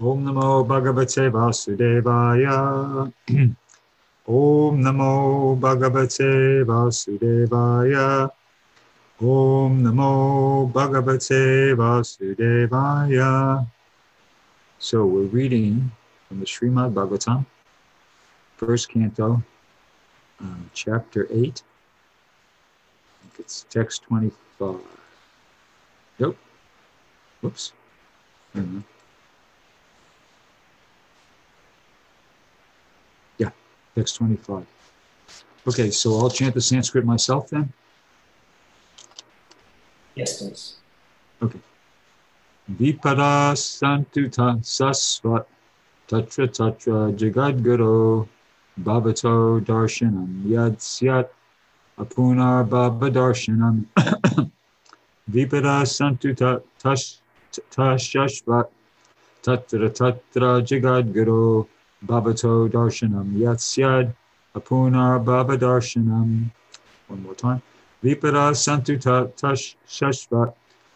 Om Namo Bhagavate Vasudevaya. Om Namo Bhagavate Vasudevaya. Om Namo Bhagavate Vasudevaya. So we're reading from the Srimad Bhagavatam, first canto, uh, chapter 8. I think it's text 25. Nope. Whoops. Yeah, text 25. Okay, so I'll chant the Sanskrit myself then. Yes, please. Okay. Vipada santuta sasvat tatra tatra jagadguru bhavato darshanam yad syat apunar bhava darshanam Vipada santuta tash tashashvat tatra tatra jagadguru bhavato darshanam yad syad apunar bhava darshanam One more time. Vipada santuta tashashvat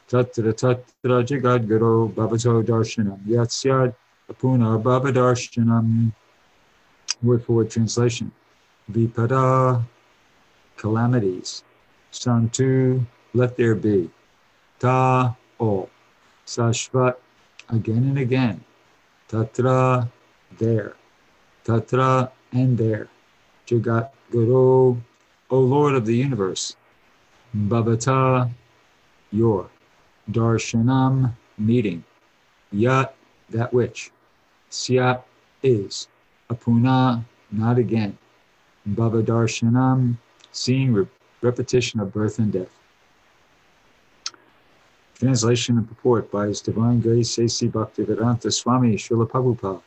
Tatra Tatra Jagadguru Bhavato Darshanam Yatsyad Apuna Bhava Darshanam Word for word translation. Vipada calamities. Santu let there be. Ta all. Sashvat again and again. Tatra there. Tatra and there. Jagat Guru, O Lord of the universe. Bhavata your. Darshanam, meeting. Yat, that which. Syat, is. Apuna, not again. Bhava Darshanam, seeing re- repetition of birth and death. Translation and purport by His Divine Grace A.C. Bhaktivedanta Swami Srila Prabhupada.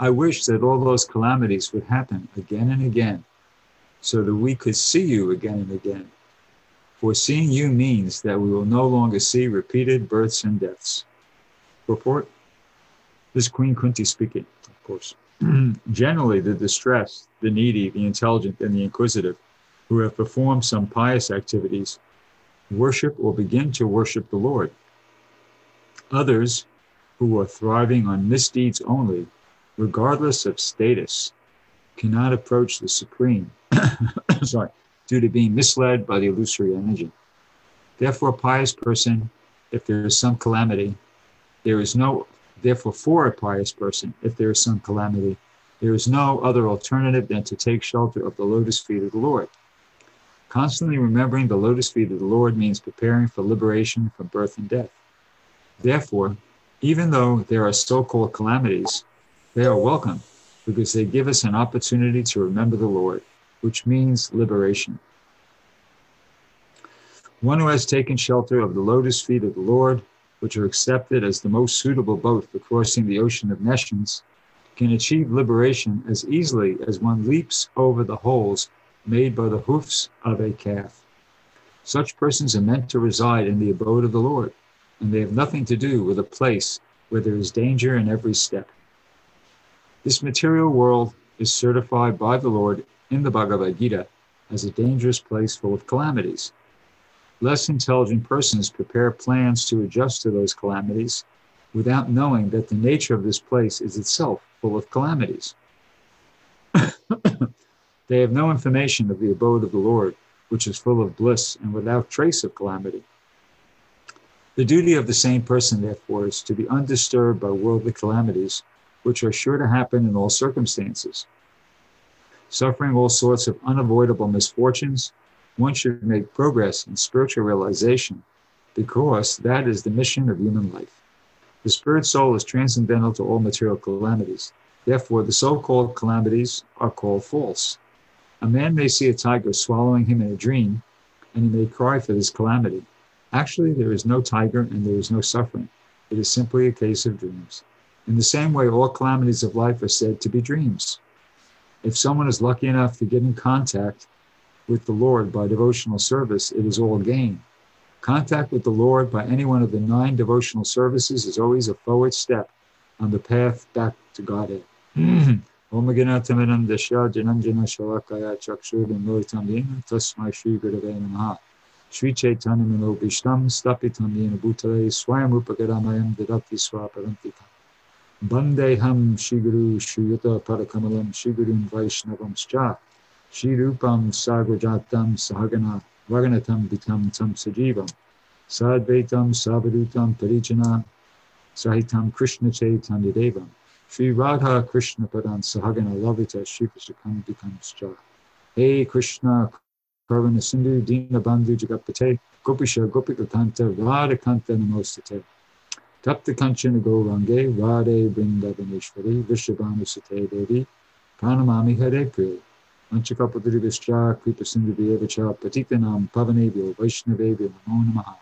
I wish that all those calamities would happen again and again so that we could see you again and again for seeing you means that we will no longer see repeated births and deaths. Report? This is Queen Kunti speaking, of course. Generally, the distressed, the needy, the intelligent, and the inquisitive, who have performed some pious activities, worship or begin to worship the Lord. Others, who are thriving on misdeeds only, regardless of status, cannot approach the Supreme. Sorry due to being misled by the illusory energy. Therefore, a pious person, if there is some calamity, there is no, therefore, for a pious person, if there is some calamity, there is no other alternative than to take shelter of the lotus feet of the Lord. Constantly remembering the lotus feet of the Lord means preparing for liberation from birth and death. Therefore, even though there are so called calamities, they are welcome because they give us an opportunity to remember the Lord which means liberation. One who has taken shelter of the lotus feet of the Lord, which are accepted as the most suitable boat for crossing the ocean of nescience, can achieve liberation as easily as one leaps over the holes made by the hoofs of a calf. Such persons are meant to reside in the abode of the Lord, and they have nothing to do with a place where there is danger in every step. This material world is certified by the Lord in the Bhagavad Gita as a dangerous place full of calamities. Less intelligent persons prepare plans to adjust to those calamities without knowing that the nature of this place is itself full of calamities. they have no information of the abode of the Lord, which is full of bliss and without trace of calamity. The duty of the same person, therefore, is to be undisturbed by worldly calamities, which are sure to happen in all circumstances suffering all sorts of unavoidable misfortunes, one should make progress in spiritual realization because that is the mission of human life. The spirit soul is transcendental to all material calamities. Therefore, the so called calamities are called false. A man may see a tiger swallowing him in a dream, and he may cry for this calamity. Actually, there is no tiger and there is no suffering. It is simply a case of dreams. In the same way, all calamities of life are said to be dreams if someone is lucky enough to get in contact with the Lord by devotional service, it is all gain. Contact with the Lord by any one of the nine devotional services is always a forward step on the path back to Godhead. Mm-hmm. Om Sri Chaitanya Mano Bishtam Stapitam Yena Bhutale Swayam Rupagaramayam Dadati Swaparantika. Bandeham Shiguru Shuyata Parakamalam Shigurun Vaishnavam Scha Shirupam Sagrajatam Sahagana Vaganatam Vitam Tam Sajivam Sadvaitam Savadutam Parijana Sahitam Krishna Chaitanya Devam Sri Radha Krishna Padan Sahagana Lavita Shri Krishna becomes Scha Hey Krishna Karvana Sindhu, Dina Bandhu, Jagapate, Gopisha, Gopika Kanta, Radha Kanta Namostate. Tapta Kanchana Gaurange, Radhe Vrindavaneshwari, Vishabhanu Sate Devi, Pranamami Hare Priya. Anchakapadurivishcha, Kripa Sindhu Vyevacha, Patitanam Pavanevyo, Vaishnavevyo, Namo Namaha.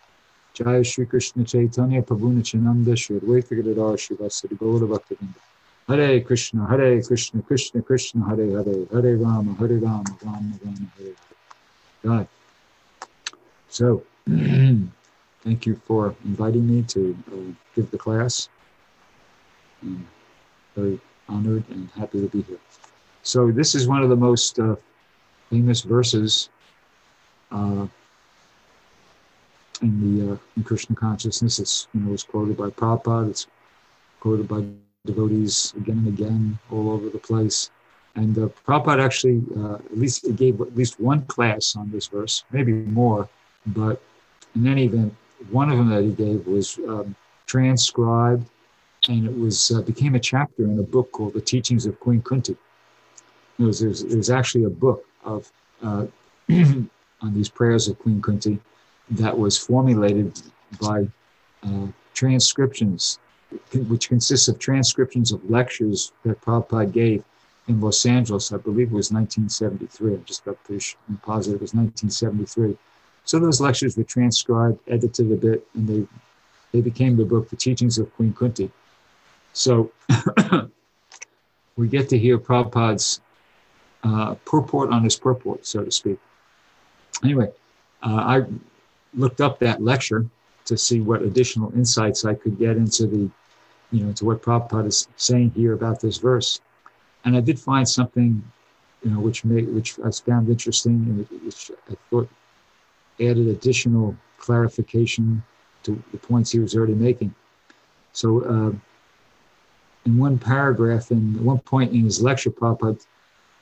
Jaya Shri Krishna Chaitanya, Prabhu Nityananda, Shri Advaita Gadadhar, Shri Vasadi Gaura Bhaktivinda. Hare Krishna, Hare Krishna, Krishna Krishna, Hare Hare, Hare Rama, Hare Rama, Rama Rama, Hare Hare. God. So, thank you for inviting me to uh, give the class. I'm very honored and happy to be here. So, this is one of the most uh, famous verses uh, in the uh, in Krishna consciousness. It's you know it's quoted by Prabhupada. It's quoted by devotees again and again all over the place. And uh, Prabhupada actually, uh, at least gave at least one class on this verse, maybe more, but in any event, one of them that he gave was um, transcribed, and it was uh, became a chapter in a book called The Teachings of Queen Kunti. It was, was actually a book of uh, on these prayers of Queen Kunti that was formulated by uh, transcriptions, which consists of transcriptions of lectures that Prabhupada gave in Los Angeles, I believe it was 1973. I'm just about pretty sure, positive it was 1973. So those lectures were transcribed, edited a bit, and they they became the book, The Teachings of Queen Kunti. So we get to hear Prabhupada's uh, purport on his purport, so to speak. Anyway, uh, I looked up that lecture to see what additional insights I could get into the, you know, to what Prabhupada is saying here about this verse and I did find something, you know, which made which I found interesting and which I thought added additional clarification to the points he was already making. So, uh, in one paragraph, in one point in his lecture, Prabhupada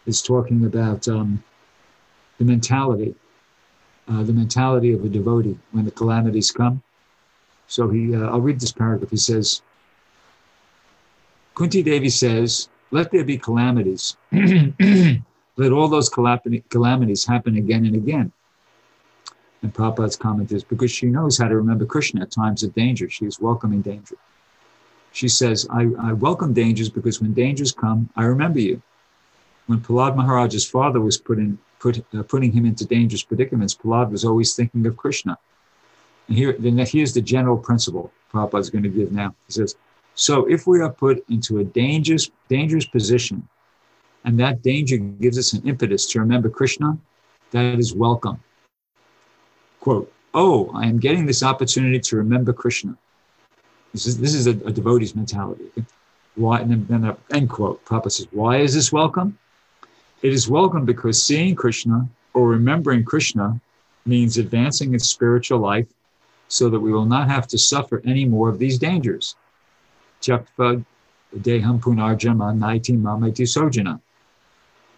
is talking about um, the mentality, uh, the mentality of a devotee when the calamities come. So he, uh, I'll read this paragraph. He says, Kunti Devi says, let there be calamities. Let all those calamities happen again and again. And Prabhupada's comment is because she knows how to remember Krishna at times of danger. She is welcoming danger. She says, I, I welcome dangers because when dangers come, I remember you. When Prahlad Maharaj's father was put in, put, uh, putting him into dangerous predicaments, Prahlad was always thinking of Krishna. And here, then here's the general principle Prabhupada's going to give now. He says, so if we are put into a dangerous, dangerous position, and that danger gives us an impetus to remember Krishna, that is welcome. Quote, oh, I am getting this opportunity to remember Krishna. This is, this is a, a devotee's mentality. Why, and then, end quote. Prabhupada says, why is this welcome? It is welcome because seeing Krishna or remembering Krishna means advancing in spiritual life so that we will not have to suffer any more of these dangers. Tyakva Deham Punarjama Naiti Mamati Sojana.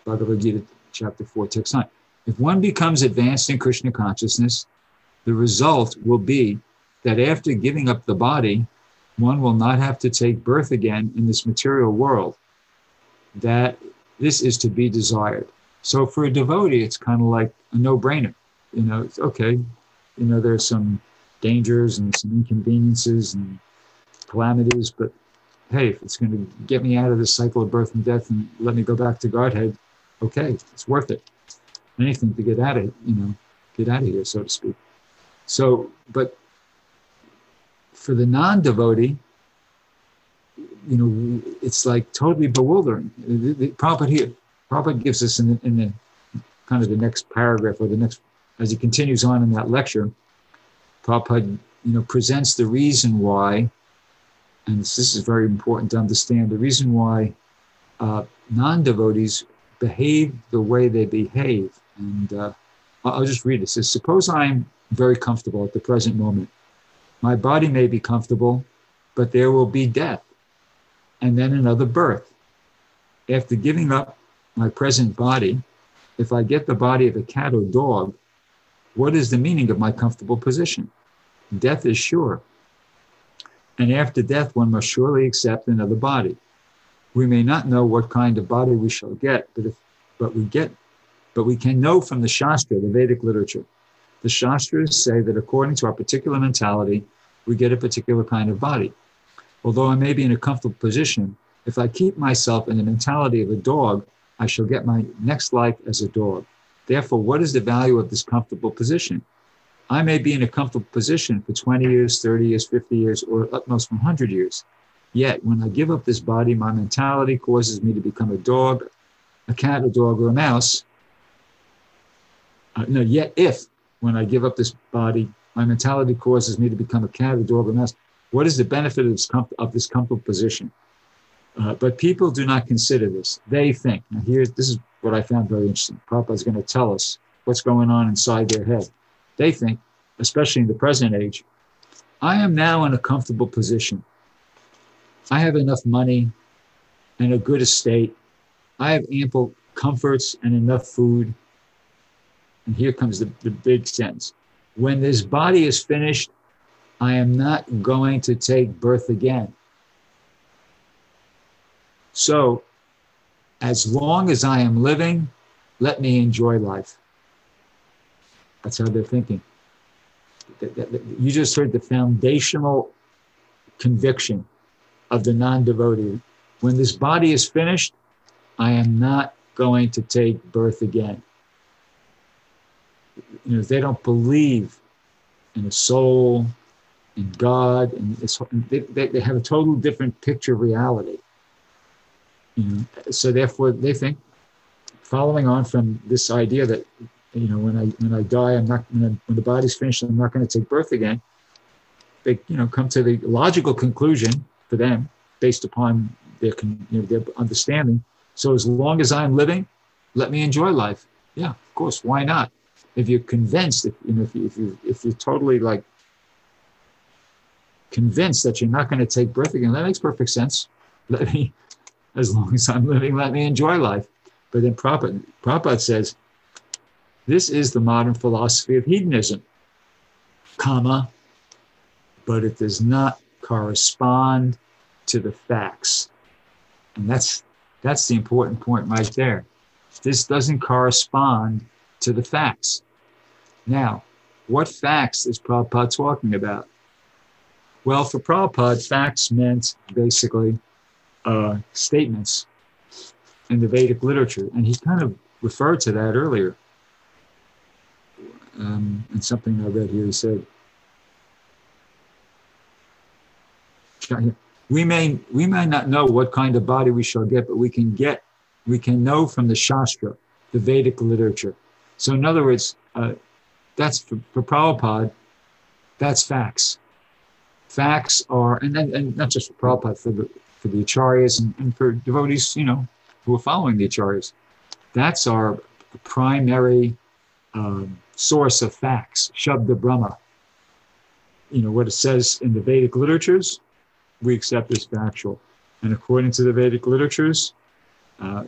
Bhagavad Gita, chapter 4, text 9. If one becomes advanced in Krishna consciousness, the result will be that after giving up the body, one will not have to take birth again in this material world. That this is to be desired. So for a devotee, it's kind of like a no-brainer. You know, it's okay. You know, there's some dangers and some inconveniences and calamities, but hey, if it's going to get me out of this cycle of birth and death and let me go back to Godhead, okay, it's worth it. Anything to get out of, you know, get out of here, so to speak. So, but for the non-devotee, you know, it's like totally bewildering. The, the Prabhupada here, Prabhupada gives us in the, in the kind of the next paragraph or the next, as he continues on in that lecture, Prabhupada, you know, presents the reason why and this, this is very important to understand, the reason why uh, non devotees behave the way they behave. And uh, I'll just read it. It says, Suppose I'm very comfortable at the present moment. My body may be comfortable, but there will be death and then another birth. After giving up my present body, if I get the body of a cat or dog, what is the meaning of my comfortable position? Death is sure. And after death, one must surely accept another body. We may not know what kind of body we shall get, but if but we get but we can know from the Shastra, the Vedic literature. The Shastras say that according to our particular mentality, we get a particular kind of body. Although I may be in a comfortable position, if I keep myself in the mentality of a dog, I shall get my next life as a dog. Therefore, what is the value of this comfortable position? I may be in a comfortable position for 20 years, 30 years, 50 years, or at most 100 years. Yet, when I give up this body, my mentality causes me to become a dog, a cat, a dog, or a mouse. Uh, no, yet if, when I give up this body, my mentality causes me to become a cat, a dog, or a mouse, what is the benefit of this, of this comfortable position? Uh, but people do not consider this. They think, now here, this is what I found very interesting. Prabhupada is going to tell us what's going on inside their head. They think, especially in the present age, I am now in a comfortable position. I have enough money and a good estate. I have ample comforts and enough food. And here comes the, the big sentence. When this body is finished, I am not going to take birth again. So, as long as I am living, let me enjoy life. That's how they're thinking. You just heard the foundational conviction of the non devotee. When this body is finished, I am not going to take birth again. You know, they don't believe in a soul, in God, and they, they have a total different picture of reality. You know, so therefore, they think, following on from this idea that you know, when I when I die, I'm not when, when the body's finished, I'm not going to take birth again. They you know come to the logical conclusion for them based upon their you know, their understanding. So as long as I'm living, let me enjoy life. Yeah, of course. Why not? If you're convinced, if you know, if you if you if you're totally like convinced that you're not going to take birth again, that makes perfect sense. Let me, as long as I'm living, let me enjoy life. But then Prabhupada, Prabhupada says, this is the modern philosophy of hedonism, comma, but it does not correspond to the facts. And that's that's the important point right there. This doesn't correspond to the facts. Now, what facts is Prabhupada talking about? Well, for Prabhupada, facts meant basically uh, statements in the Vedic literature. And he kind of referred to that earlier. Um, and something I read here, he said, we may, we may not know what kind of body we shall get, but we can get, we can know from the Shastra, the Vedic literature. So in other words, uh, that's for, for Prabhupada, that's facts facts are, and, and, and not just for Prabhupada, for the, for the acharyas and, and for devotees, you know, who are following the acharyas. That's our primary um, source of facts, Shabda Brahma. You know, what it says in the Vedic literatures, we accept as factual. And according to the Vedic literatures, uh,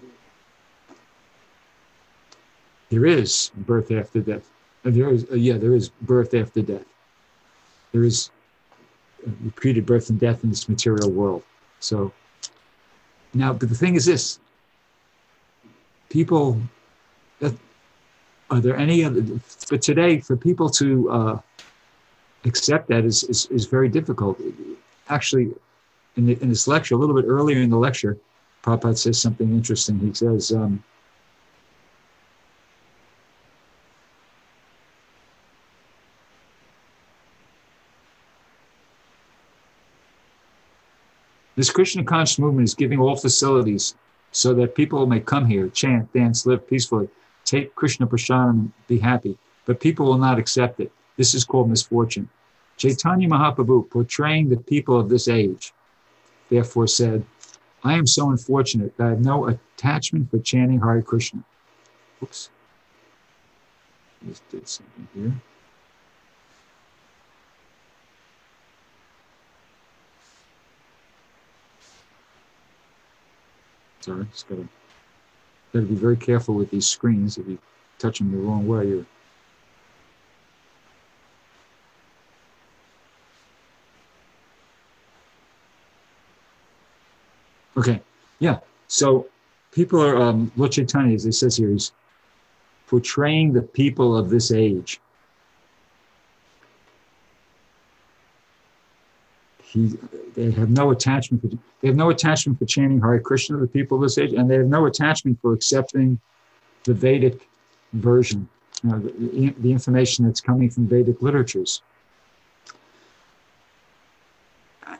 there is birth after death. Uh, there is, uh, yeah, there is birth after death. There is repeated birth and death in this material world. So now, but the thing is this: people. Are there any other? But today, for people to uh, accept that is, is is very difficult. Actually, in, the, in this lecture, a little bit earlier in the lecture, Prabhupada says something interesting. He says. Um, This Krishna conscious movement is giving all facilities so that people may come here, chant, dance, live peacefully, take Krishna Prashadam and be happy. But people will not accept it. This is called misfortune. Chaitanya Mahaprabhu, portraying the people of this age, therefore said, I am so unfortunate that I have no attachment for chanting Hare Krishna. Oops. Just did something here. Sorry, just gotta gotta be very careful with these screens. If you touch them the wrong way, you're Okay, yeah. So people are um, Lord Chaitanya, as it says here, is portraying the people of this age. He, they have no attachment. For, they have no attachment for chanting Hare Krishna, the people of this age, and they have no attachment for accepting the Vedic version, you know, the, the information that's coming from Vedic literatures.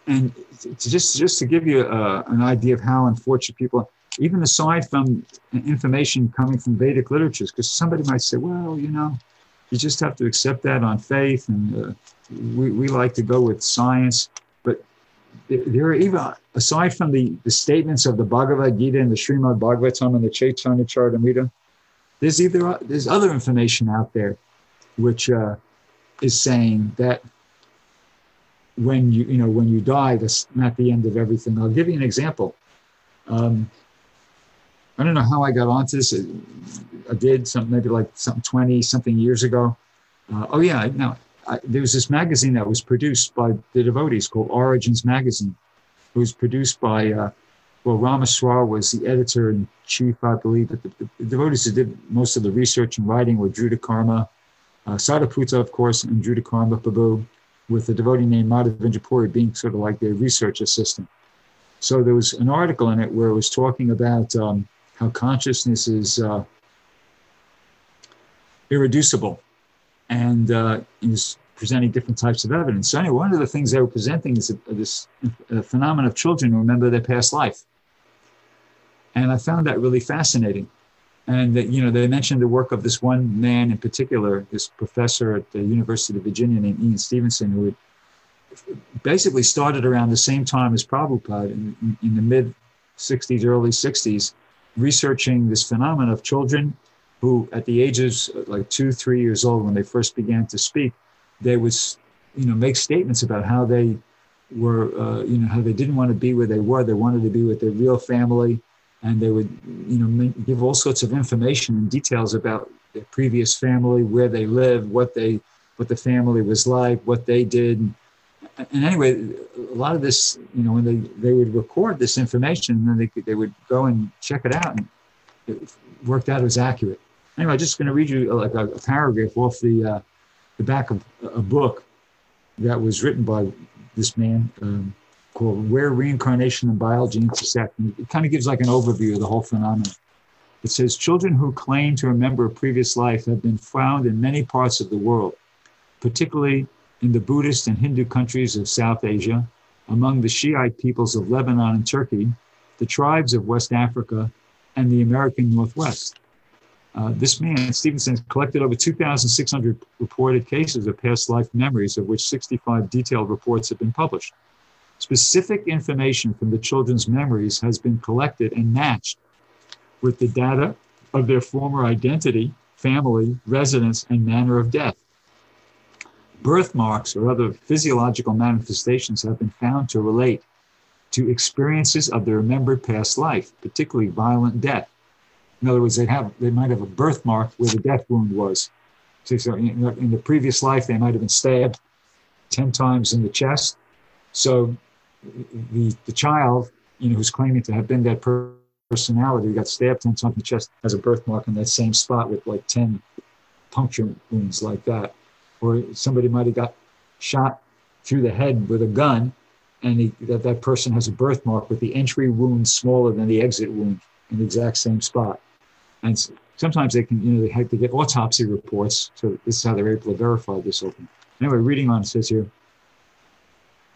and just just to give you uh, an idea of how unfortunate people, even aside from information coming from Vedic literatures, because somebody might say, well, you know, you just have to accept that on faith, and uh, we, we like to go with science. There are even aside from the, the statements of the Bhagavad Gita and the Srimad Bhagavatam and the Chaitanya Charitamrita, there's either there's other information out there which uh, is saying that when you you know when you die that's not the end of everything. I'll give you an example. Um, i don't know how i got onto this. I did something maybe like something 20 something years ago. Uh, oh yeah no I, there was this magazine that was produced by the devotees called origins magazine it was produced by uh, well ramaswar was the editor in chief i believe but the, the, devotees who did most of the research and writing were Drutakarma, uh, of course, and Drutakarma Prabhu with a devotee named Madhavendra Puri being sort of like their research assistant. So there was an article in it where it was talking about um, how consciousness is uh, irreducible and uh, was presenting different types of evidence. So anyway, one of the things they were presenting is a, this a phenomenon of children who remember their past life. And I found that really fascinating and that, you know they mentioned the work of this one man in particular, this professor at the University of Virginia named Ian Stevenson, who had basically started around the same time as Prabhupada in, in the mid 60s, early 60s, researching this phenomenon of children who, at the ages like two, three years old, when they first began to speak, they would, you know, make statements about how they were, uh, you know, how they didn't want to be where they were. They wanted to be with their real family. And they would you know give all sorts of information and details about their previous family where they lived what they what the family was like what they did. And anyway a lot of this you know when they they would record this information and then they they would go and check it out and it worked out as accurate anyway i'm just going to read you uh, like a, a paragraph off the uh, the back of a book that was written by this man um, called Where Reincarnation and Biology Intersect. And it kind of gives like an overview of the whole phenomenon. It says children who claim to remember a previous life have been found in many parts of the world, particularly in the Buddhist and Hindu countries of South Asia, among the Shiite peoples of Lebanon and Turkey, the tribes of West Africa, and the American Northwest. Uh, this man, Stevenson, collected over 2,600 reported cases of past life memories, of which 65 detailed reports have been published. Specific information from the children's memories has been collected and matched with the data of their former identity, family, residence, and manner of death. Birthmarks or other physiological manifestations have been found to relate to experiences of their remembered past life, particularly violent death. In other words, they have they might have a birthmark where the death wound was. So in the previous life, they might have been stabbed ten times in the chest. So the, the child, you know, who's claiming to have been that personality got stabbed 10 times in the chest has a birthmark in that same spot with like 10 puncture wounds like that. Or somebody might have got shot through the head with a gun and he, that, that person has a birthmark with the entry wound smaller than the exit wound in the exact same spot. And sometimes they can, you know, they have to get autopsy reports. So this is how they're able to verify this open. Anyway, reading on it says here,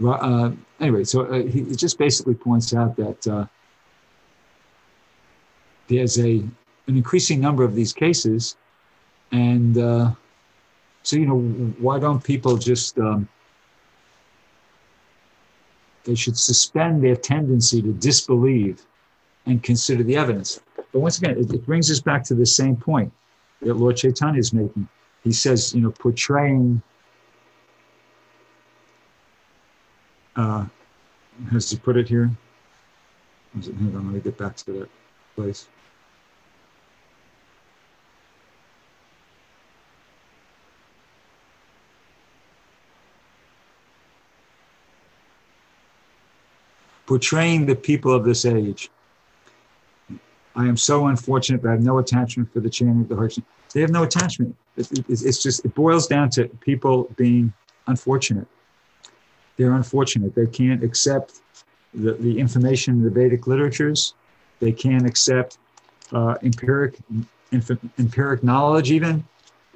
uh, anyway, so uh, he just basically points out that uh, there's a an increasing number of these cases, and uh, so you know why don't people just um, they should suspend their tendency to disbelieve and consider the evidence. But once again, it, it brings us back to the same point that Lord Chaitanya is making. He says, you know, portraying uh, as to put it here, Hang on, let me get back to that place. portraying the people of this age. I am so unfortunate, but I have no attachment for the chanting of the heart. They have no attachment. It's just, it boils down to people being unfortunate. They're unfortunate. They can't accept the, the information in the Vedic literatures. They can't accept uh, empiric, inf- empiric knowledge, even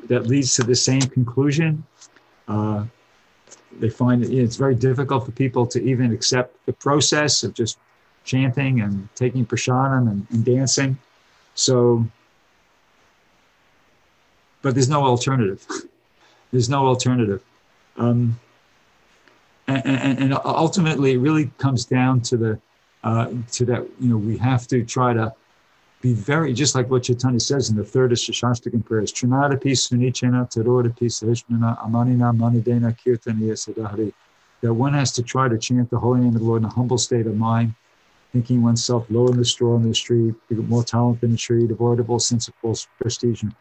that leads to the same conclusion. Uh, they find it, it's very difficult for people to even accept the process of just chanting and taking prashanam and, and dancing. So, but there's no alternative. there's no alternative. Um, and, and, and, ultimately, it really comes down to the uh, to that. You know, we have to try to be very, just like what Chaitanya says in the third of Shikshashtakam prayers, Trinadapi Sunichena Taroradapi Sahishnana Amanina Manidena Kirtaniya Sadahari, that one has to try to chant the holy name of the Lord in a humble state of mind, thinking oneself low in the straw in the street, more talented than the tree, devoid of all sense of false prestige, and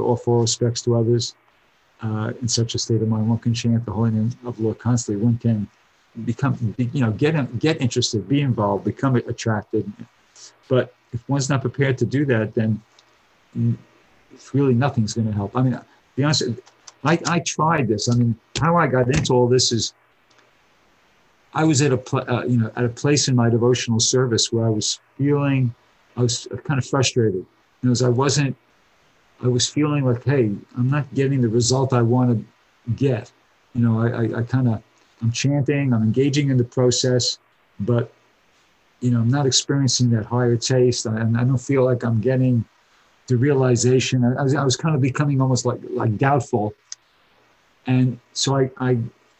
offer all respects to others. Uh, in such a state of mind, one can chant the holy name of the Lord constantly. One can become, you know, get get interested, be involved, become attracted. But if one's not prepared to do that, then really nothing's going to help. I mean, be honest, I, I tried this. I mean, how I got into all this is I was at a pl- uh, you know at a place in my devotional service where I was feeling I was kind of frustrated. As I wasn't, I was feeling like, hey, I'm not getting the result I want to get. You know, I, I, I kind of I'm chanting, I'm engaging in the process, but you know, I'm not experiencing that higher taste, and I, don't feel like I'm getting the realization. I was, I was kind of becoming almost like like doubtful, and so I, I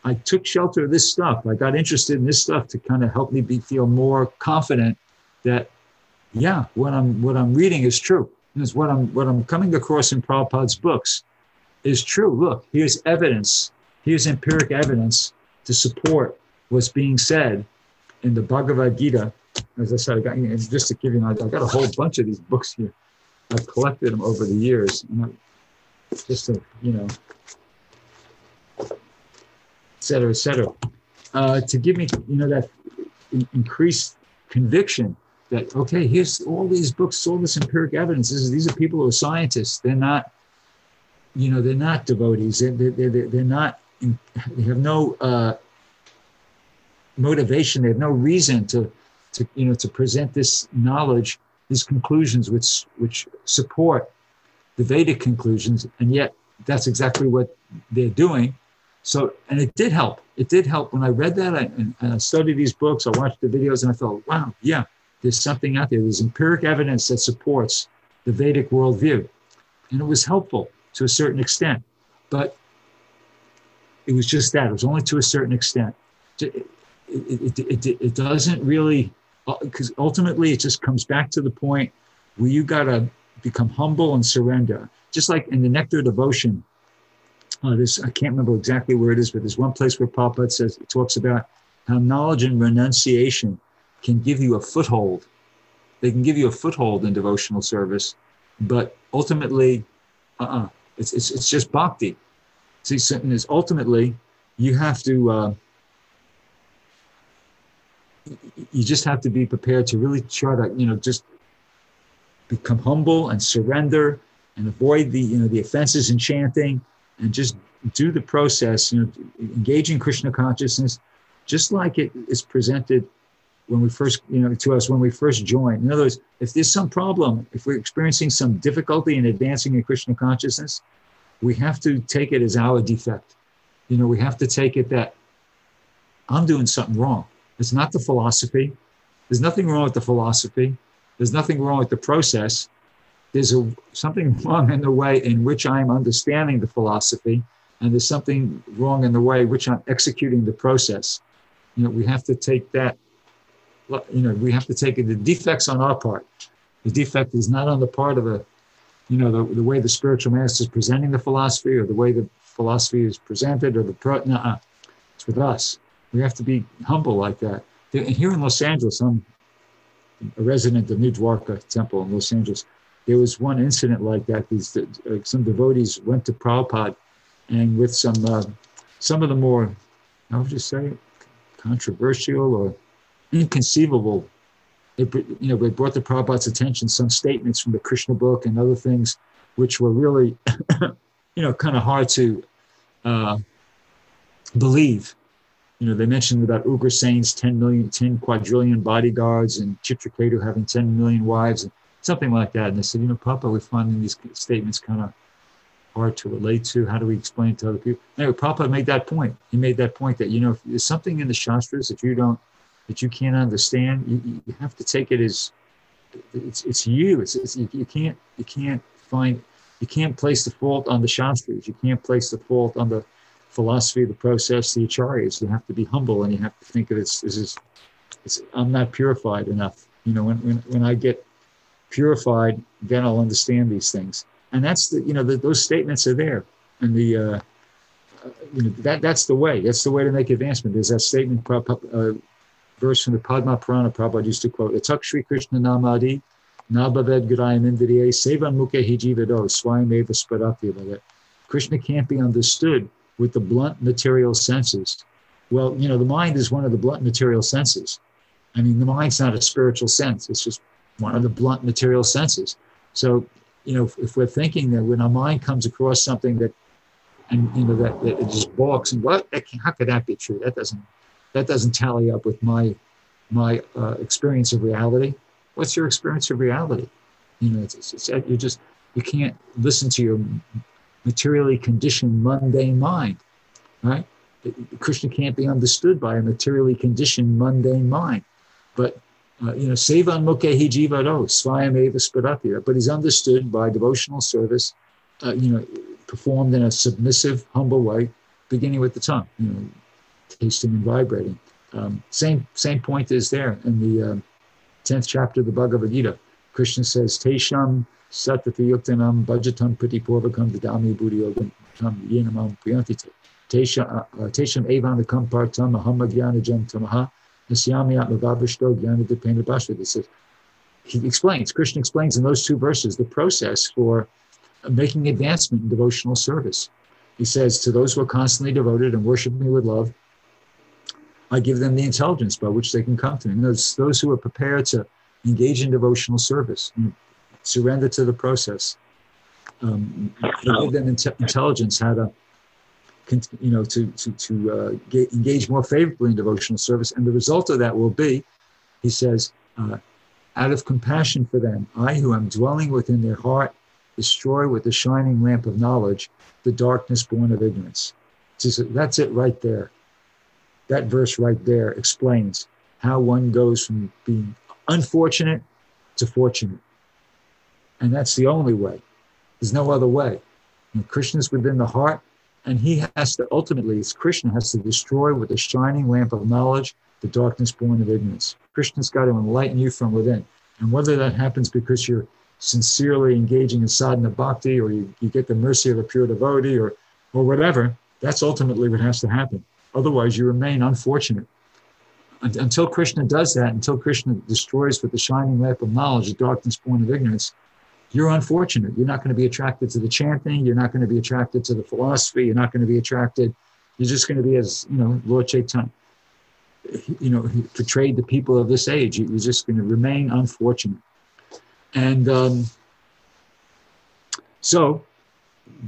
I took shelter of this stuff. I got interested in this stuff to kind of help me be, feel more confident that, yeah, what I'm what I'm reading is true. Is what I'm what I'm coming across in Prabhupada's books is true. Look, here's evidence. Here's empiric evidence to support what's being said in the Bhagavad Gita as I said, I got, just to give you an idea, I got a whole bunch of these books here. I've collected them over the years, and I, just to you know, cetera, et cetera, uh, to give me you know that increased conviction that okay, here's all these books, all this empiric evidence. This is, these are people who are scientists. They're not, you know, they're not devotees. They're they're, they're, they're not. They have no uh, motivation. They have no reason to to you know to present this knowledge, these conclusions which which support the Vedic conclusions, and yet that's exactly what they're doing. So, and it did help. It did help when I read that I, and, and I studied these books. I watched the videos, and I thought, wow, yeah, there's something out there. There's empiric evidence that supports the Vedic worldview, and it was helpful to a certain extent, but it was just that. It was only to a certain extent. It, it, it, it, it doesn't really uh, because ultimately it just comes back to the point where you got to become humble and surrender. Just like in the Nectar Devotion, uh, this I can't remember exactly where it is, but there's one place where Papa says it talks about how knowledge and renunciation can give you a foothold. They can give you a foothold in devotional service, but ultimately, uh-uh, it's, it's, it's just bhakti. See, and is ultimately you have to uh, you just have to be prepared to really try to, you know, just become humble and surrender and avoid the, you know, the offenses in chanting and just do the process, you know, engage in Krishna consciousness, just like it is presented when we first, you know, to us when we first join. In other words, if there's some problem, if we're experiencing some difficulty in advancing in Krishna consciousness, we have to take it as our defect. You know, we have to take it that I'm doing something wrong. It's not the philosophy. There's nothing wrong with the philosophy. There's nothing wrong with the process. There's a, something wrong in the way in which I'm understanding the philosophy, and there's something wrong in the way which I'm executing the process. You know, we have to take that. You know, we have to take the defects on our part. The defect is not on the part of the, you know, the, the way the spiritual master is presenting the philosophy, or the way the philosophy is presented, or the pro. No, it's with us. We have to be humble like that. Here in Los Angeles, I'm a resident of New Dwarka Temple in Los Angeles. There was one incident like that. These uh, some devotees went to Prabhupada, and with some uh, some of the more, how would you say, controversial or inconceivable. It, you know, they brought to Prabhupada's attention some statements from the Krishna book and other things, which were really, you know, kind of hard to uh, believe. You know, they mentioned about Ugrasena's 10 million, 10 quadrillion bodyguards and Chitraketu having 10 million wives and something like that. And they said, you know, Papa, we're finding these statements kind of hard to relate to. How do we explain to other people? Anyway, Papa made that point. He made that point that, you know, if there's something in the Shastras that you don't, that you can't understand, you, you have to take it as, it's, it's you. It's, it's you, can't, you can't find, you can't place the fault on the Shastras. You can't place the fault on the philosophy, the process, the acharyas. You have to be humble and you have to think of it as, is, it's, I'm not purified enough. You know, when, when, when I get purified, then I'll understand these things. And that's the, you know, the, those statements are there. And the, uh, you know, that, that's the way. That's the way to make advancement. There's that statement, uh, verse from the Padma Purana Prabhupada used to quote, Atak Shri Krishna Namadi, Nabhaved Gurayam Indriye, Sevan Mukhe Hijivedo, Swayam Eva Spadati. Krishna can't be understood with the blunt material senses. Well, you know, the mind is one of the blunt material senses. I mean, the mind's not a spiritual sense, it's just one of the blunt material senses. So, you know, if, if we're thinking that when our mind comes across something that, and you know, that, that it just balks and what, how could that be true? That doesn't, that doesn't tally up with my, my uh, experience of reality. What's your experience of reality? You know, it's, it's, it's, you just, you can't listen to your materially conditioned mundane mind, right? Krishna can't be understood by a materially conditioned mundane mind. But, uh, you know, Sevan Mukhehi Jivado, Svayam Eva Spadatya, but he's understood by devotional service, uh, you know, performed in a submissive, humble way, beginning with the tongue, you know, tasting and vibrating. Um, same, same point is there in the um, 10th chapter of the Bhagavad Gita. Krishna says, Tesham Satatayuktanam Bhajatam Pratipurvakam Vidami Buddhiyogam tam Yenamam Priyantite. Tesham Evanakam Partam Ahamagyanajam Tamaha He explains, Krishna explains in those two verses the process for making advancement in devotional service. He says, To those who are constantly devoted and worship me with love, I give them the intelligence by which they can come to me. And those, those who are prepared to engage in devotional service, surrender to the process. Um, give them intelligence how to, you know, to to to uh, engage more favorably in devotional service, and the result of that will be, he says, uh, out of compassion for them, I who am dwelling within their heart, destroy with the shining lamp of knowledge the darkness born of ignorance. Just, that's it right there. That verse right there explains how one goes from being unfortunate to fortunate. And that's the only way. There's no other way. And Krishna's within the heart, and he has to ultimately, as Krishna has to destroy with the shining lamp of knowledge the darkness born of ignorance. Krishna's got to enlighten you from within. And whether that happens because you're sincerely engaging in sadhana bhakti or you, you get the mercy of a pure devotee or, or whatever, that's ultimately what has to happen. Otherwise, you remain unfortunate. Until Krishna does that, until Krishna destroys with the shining lamp of knowledge the darkness born of ignorance, you're unfortunate. You're not going to be attracted to the chanting. You're not going to be attracted to the philosophy. You're not going to be attracted. You're just going to be, as you know, Lord Chaitanya, you know, he portrayed the people of this age. You're just going to remain unfortunate. And um, so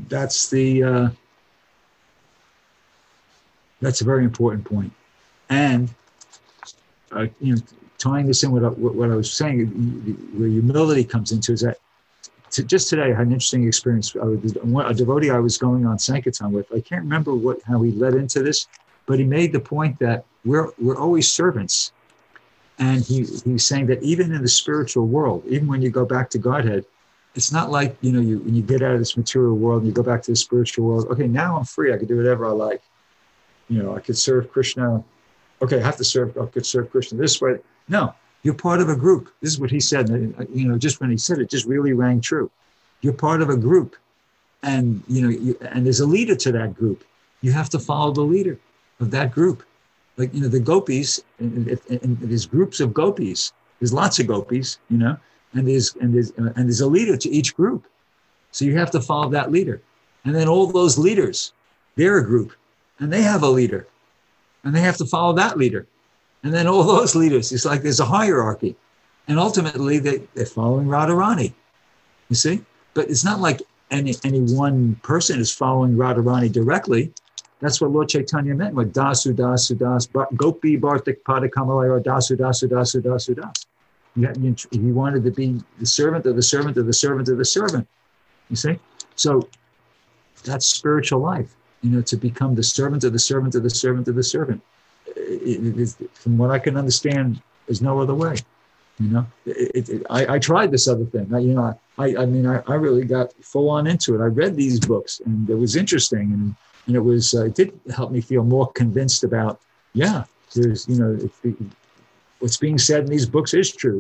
that's the uh, that's a very important point. And uh, you know, tying this in with what, what I was saying, where humility comes into is that to, just today, I had an interesting experience. A devotee I was going on Sankirtan with, I can't remember what how he led into this, but he made the point that we're, we're always servants. And he, he's saying that even in the spiritual world, even when you go back to Godhead, it's not like, you know, you, when you get out of this material world and you go back to the spiritual world, okay, now I'm free. I can do whatever I like. You know, I could serve Krishna. Okay, I have to serve, I could serve Krishna this way. No, you're part of a group. This is what he said. You know, just when he said it, just really rang true. You're part of a group, and you know, you, and there's a leader to that group. You have to follow the leader of that group. Like you know, the gopis, and, and, and there's groups of gopis, There's lots of gopis, you know, and there's and there's uh, and there's a leader to each group. So you have to follow that leader. And then all those leaders, they're a group and they have a leader and they have to follow that leader. And then all those leaders, it's like there's a hierarchy. And ultimately they, they're following Radharani, you see? But it's not like any, any one person is following Radharani directly. That's what Lord Chaitanya meant with Dasu, Dasu, Das, Gopi, Bartik, Padakamalaya, Dasu, Dasu, Dasu, Dasu, Das. He wanted to be the servant of the servant of the servant of the servant. You see? So that's spiritual life, you know, to become the servant of the servant of the servant of the servant. It, it, from what I can understand, there's no other way. You know, it, I, I, tried this other thing. I, you know, I, I mean, I, I really got full on into it. I read these books and it was interesting and, and it was, uh, it did help me feel more convinced about, yeah, there's, you know, what's being said in these books is true.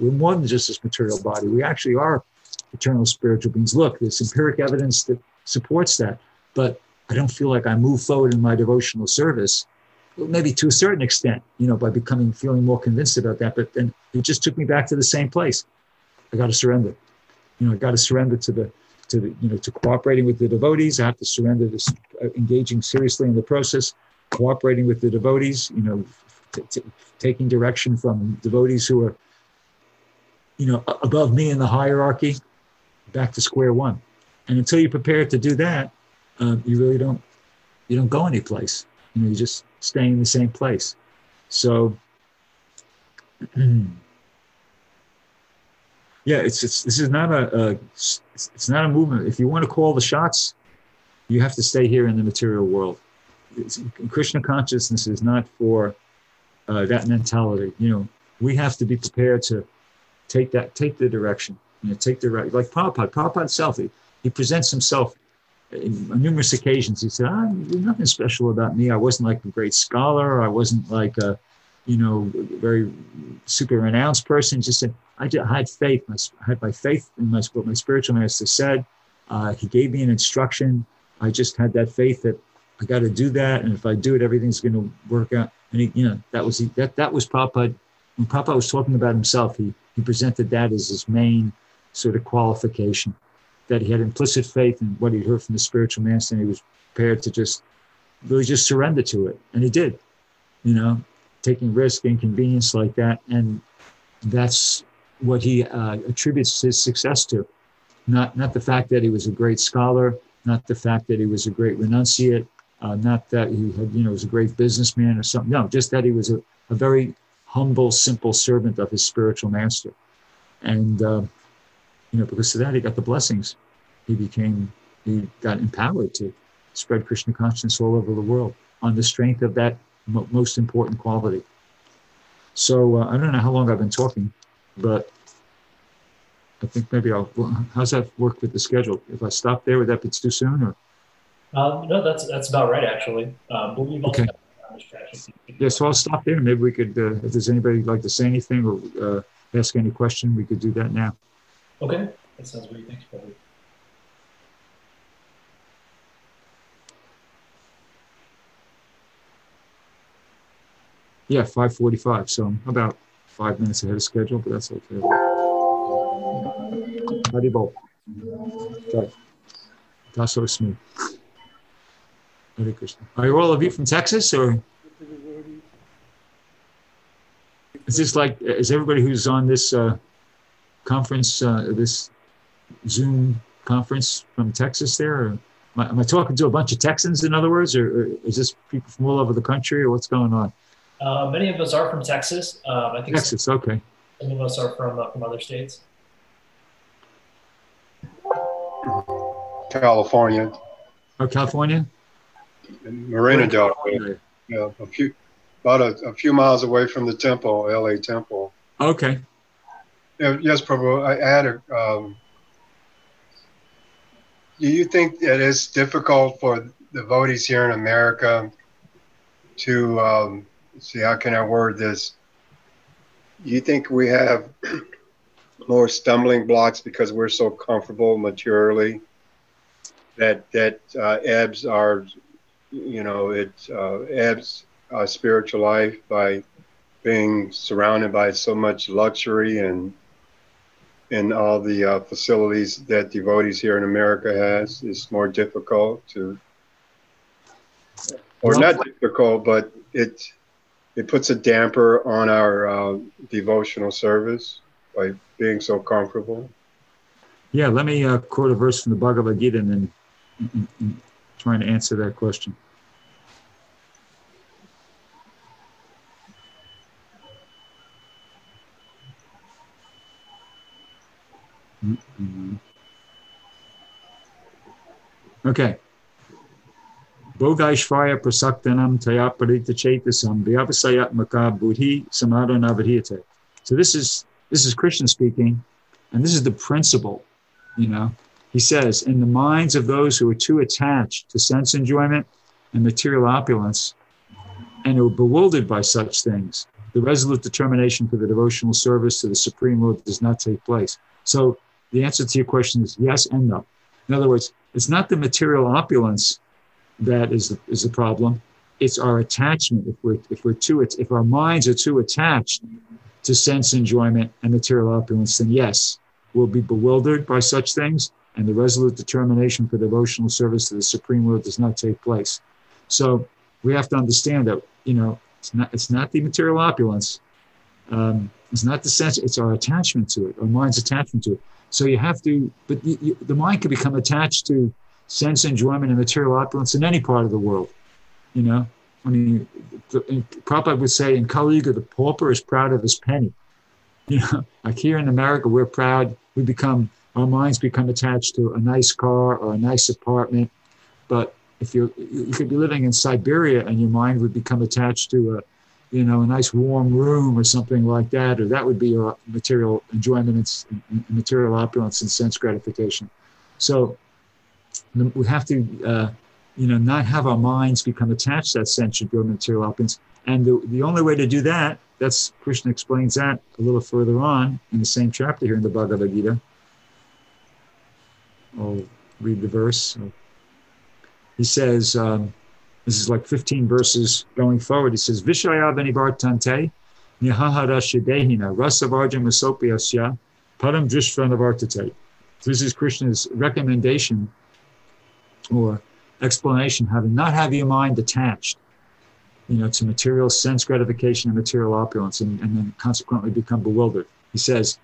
We're more than just this material body. We actually are eternal spiritual beings. Look, there's empiric evidence that supports that, but I don't feel like I move forward in my devotional service. Maybe to a certain extent, you know, by becoming feeling more convinced about that. But then it just took me back to the same place. I got to surrender. You know, I got to surrender to the to the you know to cooperating with the devotees. I have to surrender to uh, engaging seriously in the process, cooperating with the devotees. You know, t- t- taking direction from devotees who are you know above me in the hierarchy back to square one. And until you're prepared to do that, uh, you really don't you don't go anyplace. You know, you just staying in the same place. So yeah, it's, it's this is not a, a it's, it's not a movement. If you want to call the shots, you have to stay here in the material world. It's, Krishna consciousness is not for uh, that mentality. You know, we have to be prepared to take that take the direction you know, take the right, like Prabhupada, Prabhupada himself, he, he presents himself on numerous occasions. He said, ah, nothing special about me. I wasn't like a great scholar. I wasn't like a, you know, very super renounced person. He just said, I, had faith. I had my faith in my, what my spiritual master said. Uh, he gave me an instruction. I just had that faith that I got to do that. And if I do it, everything's going to work out. And he, you know, that was, that, that was Prabhupada. When Prabhupada was talking about himself, he, he presented that as his main sort of qualification that he had implicit faith in what he heard from the spiritual master and he was prepared to just really just surrender to it. And he did you know taking risk inconvenience like that. And that's what he uh, attributes his success to. Not not the fact that he was a great scholar not the fact that he was a great renunciate uh, not that he had you know was a great businessman or something. No just that he was a, a very humble simple servant of his spiritual master. And uh, you know, because of that, he got the blessings. He became, he got empowered to spread Krishna consciousness all over the world on the strength of that mo- most important quality. So uh, I don't know how long I've been talking, but I think maybe I'll. How's that work with the schedule? If I stop there, would that be too soon? Or um, no, that's that's about right actually. Um, we've okay. Yeah, so I'll stop there. Maybe we could, uh, if there's anybody like to say anything or uh, ask any question, we could do that now. Okay, that sounds great. Thanks, Bobby. Yeah, 5:45. So I'm about five minutes ahead of schedule, but that's okay. Haribol. Okay. That's so smooth. Hare Krishna. Are you all of you from Texas or? Is this like, is everybody who's on this uh, conference, uh, this Zoom conference from Texas there? Or am, I, am I talking to a bunch of Texans, in other words, or, or, is this people from all over the country, or what's going on? Uh, many of us are from Texas. Um, I think Texas, some, okay. Some of us are from uh, from other states. California. Oh, California. Marina Del Rey. Yeah, a few, about a, a few miles away from the temple, LA Temple. Okay. Yes, Prabhu. I had a. Um, do you think it's difficult for the devotees here in America to um, see how can I word this? You think we have more stumbling blocks because we're so comfortable materially that that uh, ebbs our, you know, it uh, ebbs our spiritual life by being surrounded by so much luxury and and all the uh, facilities that devotees here in America has, it's more difficult to, or not difficult, but it it puts a damper on our uh, devotional service by being so comfortable. Yeah, let me uh, quote a verse from the Bhagavad Gita and then trying to answer that question. Mm, mm. Okay. Bogaishvaya prasaktanam tayaparita chetasam vyavasayatmaka buddhi samadhanavadhyate. So this is this is Krishna speaking, and this is the principle, you know. He says, in the minds of those who are too attached to sense enjoyment and material opulence, and who are bewildered by such things, the resolute determination for the devotional service to the Supreme Lord does not take place. So the answer to your question is yes and no. In other words, it's not the material opulence that is the, is the problem. It's our attachment. If we're if we're too if our minds are too attached to sense enjoyment and material opulence, then yes, we'll be bewildered by such things, and the resolute determination for devotional service to the Supreme Lord does not take place. So we have to understand that you know it's not it's not the material opulence, um, it's not the sense, it's our attachment to it, our mind's attachment to it. So you have to, but you, you, the mind can become attached to sense enjoyment and material opulence in any part of the world. You know, I mean, the, and Prabhupada would say in Kali Yuga, the pauper is proud of his penny. You know, like here in America, we're proud. We become our minds become attached to a nice car or a nice apartment. But if you you could be living in Siberia and your mind would become attached to a you know a nice warm room or something like that, or that would be your material enjoyment and, material opulence and sense gratification. So we have to uh, you know not have our minds become attached to that sense enjoyment material opulence. And the, the only way to do that, that's Krishna explains that a little further on in the same chapter here in the Bhagavad Gita. I'll read the verse. He says, um, this is like 15 verses going forward. He says, Vishaya venivartante nihahara shidehina rasavarja masopyasya param drishvanavartate. So this is Krishna's recommendation or explanation to not have your mind attached you know, to material sense gratification and material opulence, and, and then consequently become bewildered. He says,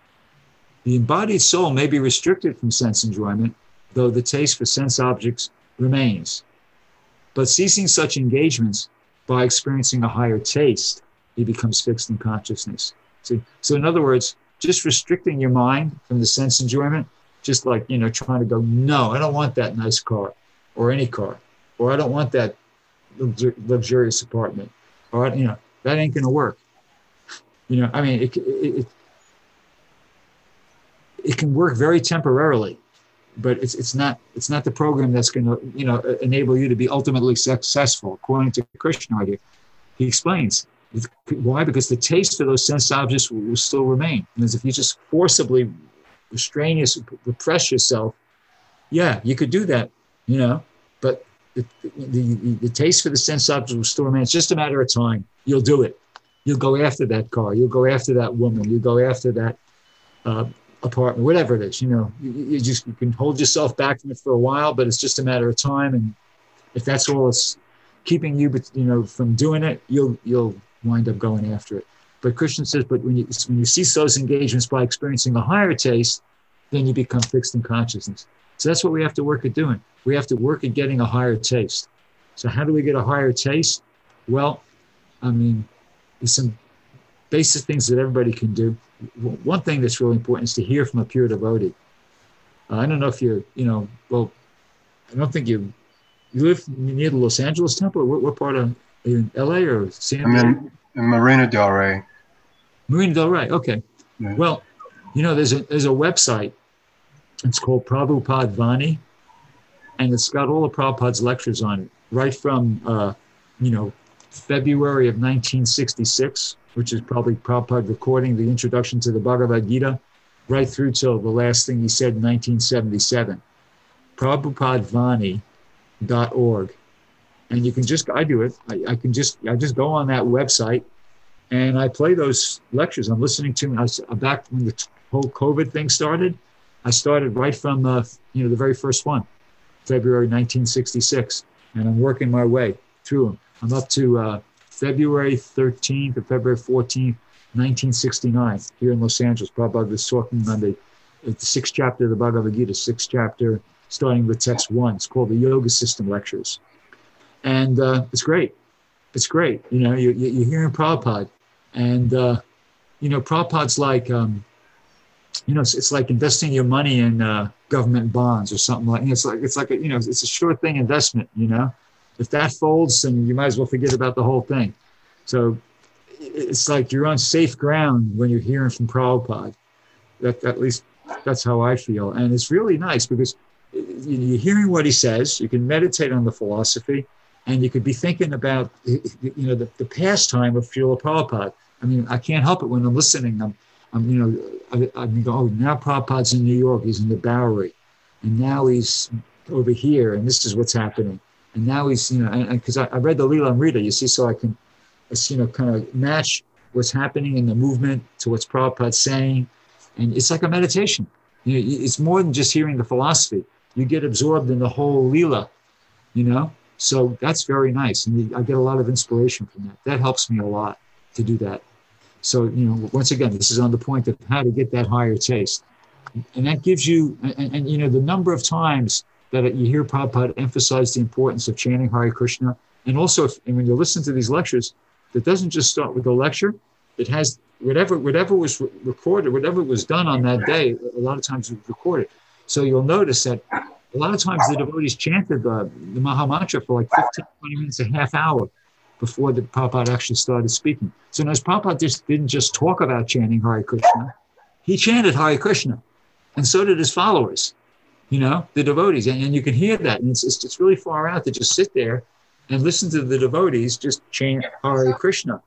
the embodied soul may be restricted from sense enjoyment, though the taste for sense objects remains. But ceasing such engagements by experiencing a higher taste, he becomes fixed in consciousness. See? So, in other words, just restricting your mind from the sense enjoyment, just like, you know, trying to go, no, I don't want that nice car or any car, or I don't want that luxurious apartment, or you know that ain't gonna work. You know, I mean, it it, it can work very temporarily, but it's it's not it's not the program that's gonna you know enable you to be ultimately successful according to Krishna idea. He explains why because the taste for those sense objects will, will still remain. As if you just forcibly restrain yourself, repress yourself, yeah, you could do that, you know, but the, the, the, taste for the sense object will still remain. It's just a matter of time. You'll do it. You'll go after that car. You'll go after that woman. You'll go after that uh, apartment, whatever it is. You know, you, you, just you can hold yourself back from it for a while, but it's just a matter of time. And if that's all it's keeping you, but you know, from doing it, you'll you'll wind up going after it. But Krishna says, but when you when you cease those engagements by experiencing a higher taste, then you become fixed in consciousness. So that's what we have to work at doing. We have to work at getting a higher taste. So how do we get a higher taste? Well, I mean, there's some basic things that everybody can do. One thing that's really important is to hear from a pure devotee. Uh, I don't know if you're, you know, well, I don't think you you live near the Los Angeles temple. What, what part of in LA or San I'm in, in Marina Del Rey. Marina Del Rey. Okay. Yeah. Well, you know, there's a there's a website it's called Prabhupada Vani, and it's got all of Prabhupada's lectures on it, right from, uh, you know, February of 1966, which is probably Prabhupada recording the introduction to the Bhagavad Gita, right through till the last thing he said in 1977. Prabhupadvani.org. And you can just, I do it, I, I can just, I just go on that website And I play those lectures. I'm listening to I was back when the whole COVID thing started. I started right from uh, you know the very first one, February 1966, and I'm working my way through them. I'm up to uh, February 13th or February 14th, 1969, here in Los Angeles. Prabhupada was talking on the, the sixth chapter of the Bhagavad Gita, sixth chapter, starting with text one. It's called the Yoga System Lectures, and uh, it's great. It's great. You know, you, you're hearing Prabhupada, and uh, you know, Prabhupada's like. Um, you know, it's, it's, like investing your money in uh, government bonds or something like. You know, it's like it's like a, you know, it's a sure thing investment. You know, if that folds, then you might as well forget about the whole thing. So it's like you're on safe ground when you're hearing from Prabhupada. That at least that's how I feel, and it's really nice because uh, you're hearing what he says. You can meditate on the philosophy, and you could be thinking about you know the, the pastime of Srila Prabhupada. I mean, I can't help it when I'm listening. I'm, I'm you know, I, I go, oh, now Prabhupada's in New York. He's in the Bowery, and now he's over here, and this is what's happening and now he's you know because I, I, read the Leela Amrita, you see, so I can you know kind of match what's happening in the movement to what's Prabhupada's saying, and it's like a meditation. You know, it's more than just hearing the philosophy. You get absorbed in the whole Leela, you know. So that's very nice, and I get a lot of inspiration from that. That helps me a lot to do that. So you know, once again, this is on the point of how to get that higher taste, and that gives you, and, and you know, the number of times that you hear Prabhupada emphasize the importance of chanting Hare Krishna. And also, if, and when you listen to these lectures, it doesn't just start with the lecture. It has whatever whatever was re- recorded, whatever was done on that day. A lot of times it's recorded. So you'll notice that a lot of times the devotees chanted the, the Maha Mantra for like 15, 20 minutes, a half hour before the Prabhupada actually started speaking. So as Prabhupada just didn't just talk about chanting Hare Krishna, he chanted Hare Krishna, and so did his followers you know, the devotees. And, and you can hear that. And it's, it's, it's really far out to just sit there and listen to the devotees just chant Hare Krishna,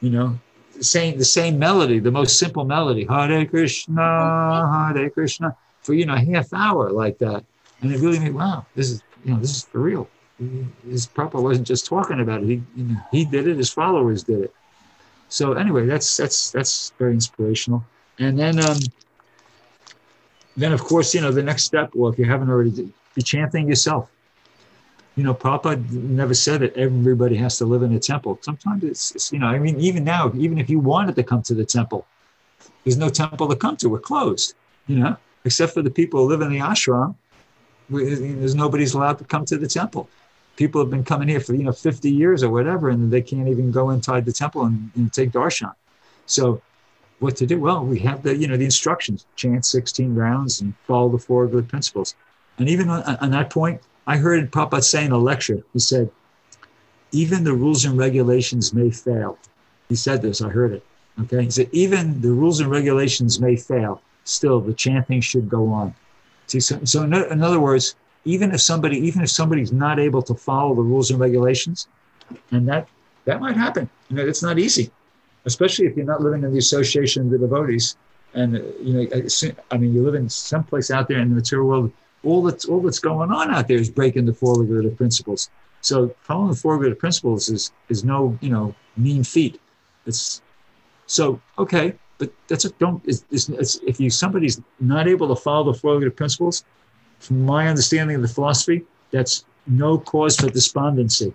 you know, saying the same melody, the most simple melody, Hare Krishna, Hare Krishna, for, you know, a half hour like that. And it really made, wow, this is, you know, this is for real. His Prabhupada wasn't just talking about it. He, you know, he did it. His followers did it. So anyway, that's, that's, that's very inspirational. And then, um, then of course, you know, the next step, well, if you haven't already, be chanting yourself. You know, Papa never said that everybody has to live in a temple. Sometimes it's, it's, you know, I mean, even now, even if you wanted to come to the temple, there's no temple to come to. We're closed, you know, except for the people who live in the ashram. We, there's nobody's allowed to come to the temple. People have been coming here for, you know, 50 years or whatever, and they can't even go inside the temple and, and take darshan. So what to do. Well, we have the, you know, the instructions, chant 16 rounds and follow the four good principles. And even on, on that point, I heard Papa say in a lecture, he said, even the rules and regulations may fail. He said this, I heard it. Okay. He said, even the rules and regulations may fail. Still, the chanting should go on. See, so, so in, in other words, even if somebody, even if somebody's not able to follow the rules and regulations, and that that might happen. You know, it's not easy especially if you're not living in the association of the devotees. And uh, you know, I mean, you live in someplace out there in the material world. All that's all that's going on out there is breaking the four regulative principles. So following the four regulative principles is is no you know mean feat. It's so okay, but that's a don't. It's, it's, if you somebody's not able to follow the four regulative principles, from my understanding of the philosophy, that's no cause for despondency.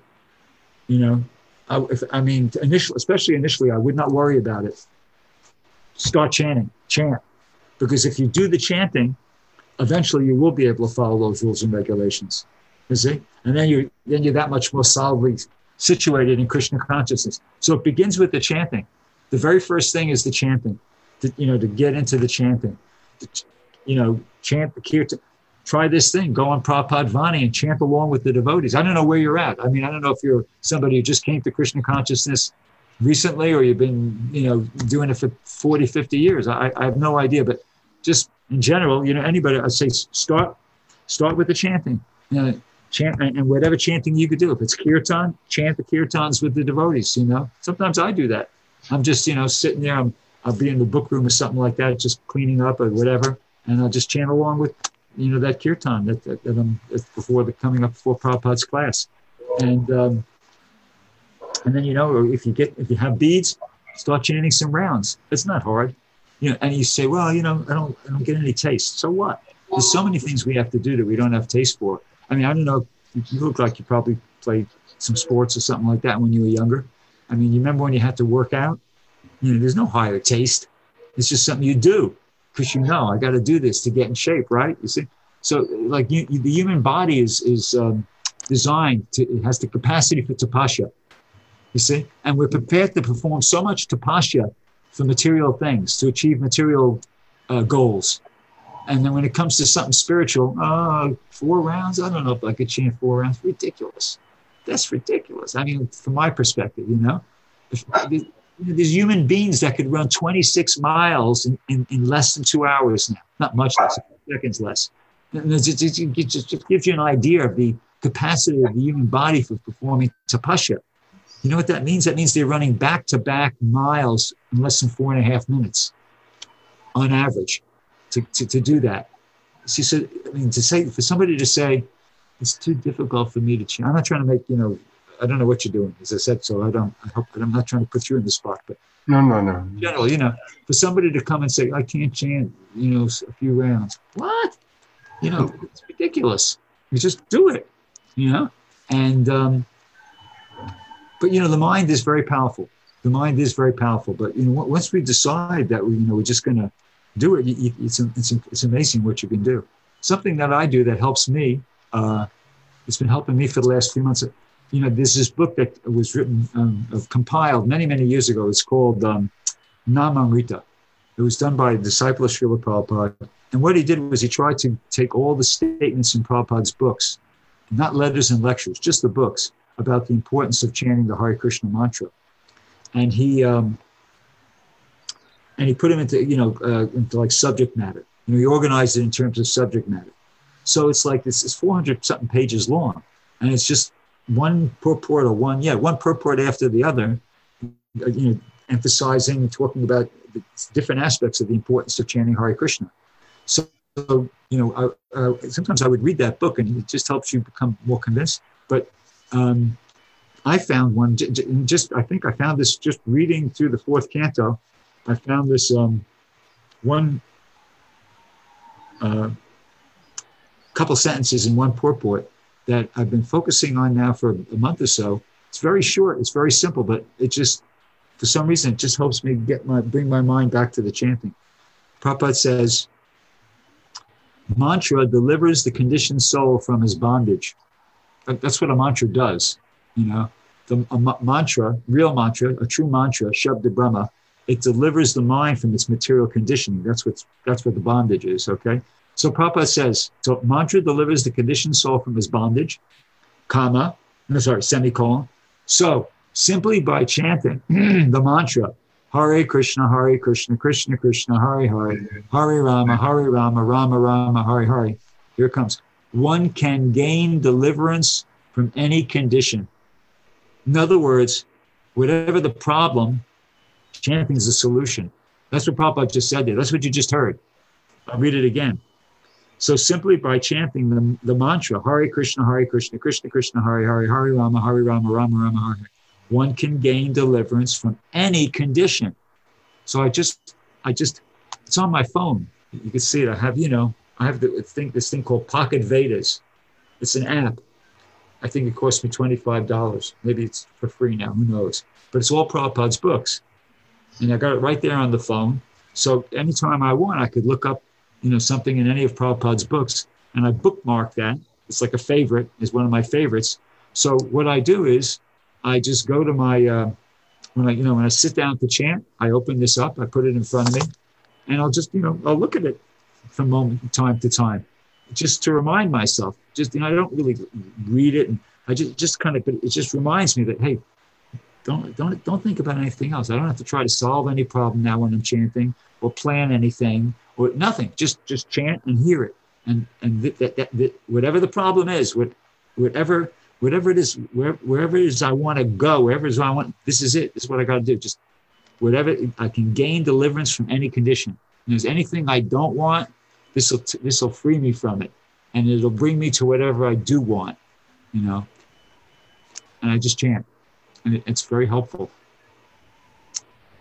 You know, I, if, I mean, initially, especially initially, I would not worry about it. Start chanting, chant, because if you do the chanting, eventually you will be able to follow those rules and regulations. You see, and then you then you're that much more solidly situated in Krishna consciousness. So it begins with the chanting. The very first thing is the chanting. To, you know, to get into the chanting, to, you know, chant the kirtan try this thing, go on Prabhupada Vani and chant along with the devotees. I don't know where you're at. I mean, I don't know if you're somebody who just came to Krishna consciousness recently or you've been, you know, doing it for 40, 50 years. I, I have no idea, but just in general, you know, anybody, I'd say start, start with the chanting. You know, chant and whatever chanting you could do. If it's kirtan, chant the kirtans with the devotees, you know. Sometimes I do that. I'm just, you know, sitting there, I'm, I'll be in the book room or something like that, just cleaning up or whatever, and I'll just chant along with you know, that kirtan that, that, that I'm before the coming up before Prabhupada's class. And, um, and then, you know, if you get, if you have beads, Start chanting some rounds. It's not hard. You know, and you say, well, you know, I don't, I don't get any taste. So what? There's so many things we have to do that we don't have taste for. I mean, I don't know. You look like you probably played some sports or something like that when you were younger. I mean, you remember when you had to work out? You know, there's no higher taste. It's just something you do because you know I got to do this to get in shape, right? You see, so like you, the human body is is um, designed to it has the capacity for tapasya. You see, and we're prepared to perform so much tapasya for material things to achieve material uh, goals. And then when it comes to something spiritual, uh, four rounds, I don't know if I could chant four rounds. Ridiculous. That's ridiculous. I mean, from my perspective, you know, if, there's human beings that could run 26 miles in, in, in, less than two hours now, not much less, seconds less. And it just, it just gives you an idea of the capacity of the human body for performing tapasya. You know what that means? That means they're running back to back miles in less than four and a half minutes on average to, to, to do that. See, so, I mean, to say, for somebody to say, it's too difficult for me to change. I'm not trying to make, you know, I don't know what you're doing. As I said, so I don't, I hope, that I'm not trying to put you in the spot, but no, no, no. General, you know, for somebody to come and say, I can't chant, you know, a few rounds. What? You know, it's ridiculous. You just do it, you know? And, um, but you know, the mind is very powerful. The mind is very powerful. But you know, once we decide that we, you know, we're just going to do it, it's, it's, it's amazing what you can do. Something that I do that helps me, uh, it's been helping me for the last few months. You know, there's this book that was written, um, compiled many, many years ago. It's called um, Namamrita. It was done by a disciple of Srila Prabhupada. And what he did was he tried to take all the statements in Prabhupada's books, not letters and lectures, just the books, about the importance of chanting the Hare Krishna mantra. And he, um, and he put them into, you know, uh, into like subject matter. You know, he organized it in terms of subject matter. So it's like this is 400 something pages long, and it's just one purport or one, yeah, one purport after the other, uh, you know, emphasizing and talking about the different aspects of the importance of chanting Hare Krishna. So, you know, I, uh, sometimes I would read that book and it just helps you become more convinced. But um, I found one just, I think I found this just reading through the fourth canto. I found this um, one uh, couple sentences in one purport that I've been focusing on now for a month or so. It's very short, it's very simple, but it just, for some reason, it just helps me get my bring my mind back to the chanting. Prabhupada says, mantra delivers the conditioned soul from his bondage. That's what a mantra does. You know, the a mantra, real mantra, a true mantra, Shabda Brahma, it delivers the mind from its material conditioning. That's what that's what the bondage is. Okay. So Prabhupada says, so mantra delivers the conditioned soul from his bondage, comma, no, sorry, semicolon. So simply by chanting the mantra, Hare Krishna, Hare Krishna, Krishna Krishna, Hare Hare, Hare Rama, Hare Rama, Rama Rama, Hare Hare. Here comes. One can gain deliverance from any condition. In other words, whatever the problem, chanting is the solution. That's what Prabhupada just said there. That's what you just heard. I'll read it again. So simply by chanting the, the mantra, Hare Krishna, Hare Krishna, Krishna Krishna, Hare Hare, Hare Rama, Hare Rama, Rama Rama, Hare one can gain deliverance from any condition. So I just, I just, it's on my phone. You can see it. I have, you know, I have the thing, this thing called Pocket Vedas. It's an app. I think it cost me $25. Maybe it's for free now, who knows? But it's all Prabhupada's books. And I got it right there on the phone. So anytime I want, I could look up, you know, something in any of Prabhupada's books and I bookmark that. It's like a favorite, is one of my favorites. So what I do is I just go to my, uh, when I, you know, when I sit down to chant, I open this up, I put it in front of me, and I'll just, you know, I'll look at it from moment, time to time, just to remind myself. Just, you know, I don't really read it, and I just, just kind of, but it just reminds me that, hey, don't, don't, don't think about anything else. I don't have to try to solve any problem now when I'm chanting, or plan anything, or nothing. Just, just chant and hear it, and and that, that, that, that whatever the problem is, what, whatever whatever it is, where, wherever it is I want to go, wherever it is I want, this is it. This is what I got to do. Just whatever I can gain deliverance from any condition. And there's anything I don't want, this will this will free me from it, and it'll bring me to whatever I do want, you know. And I just chant, it's very helpful.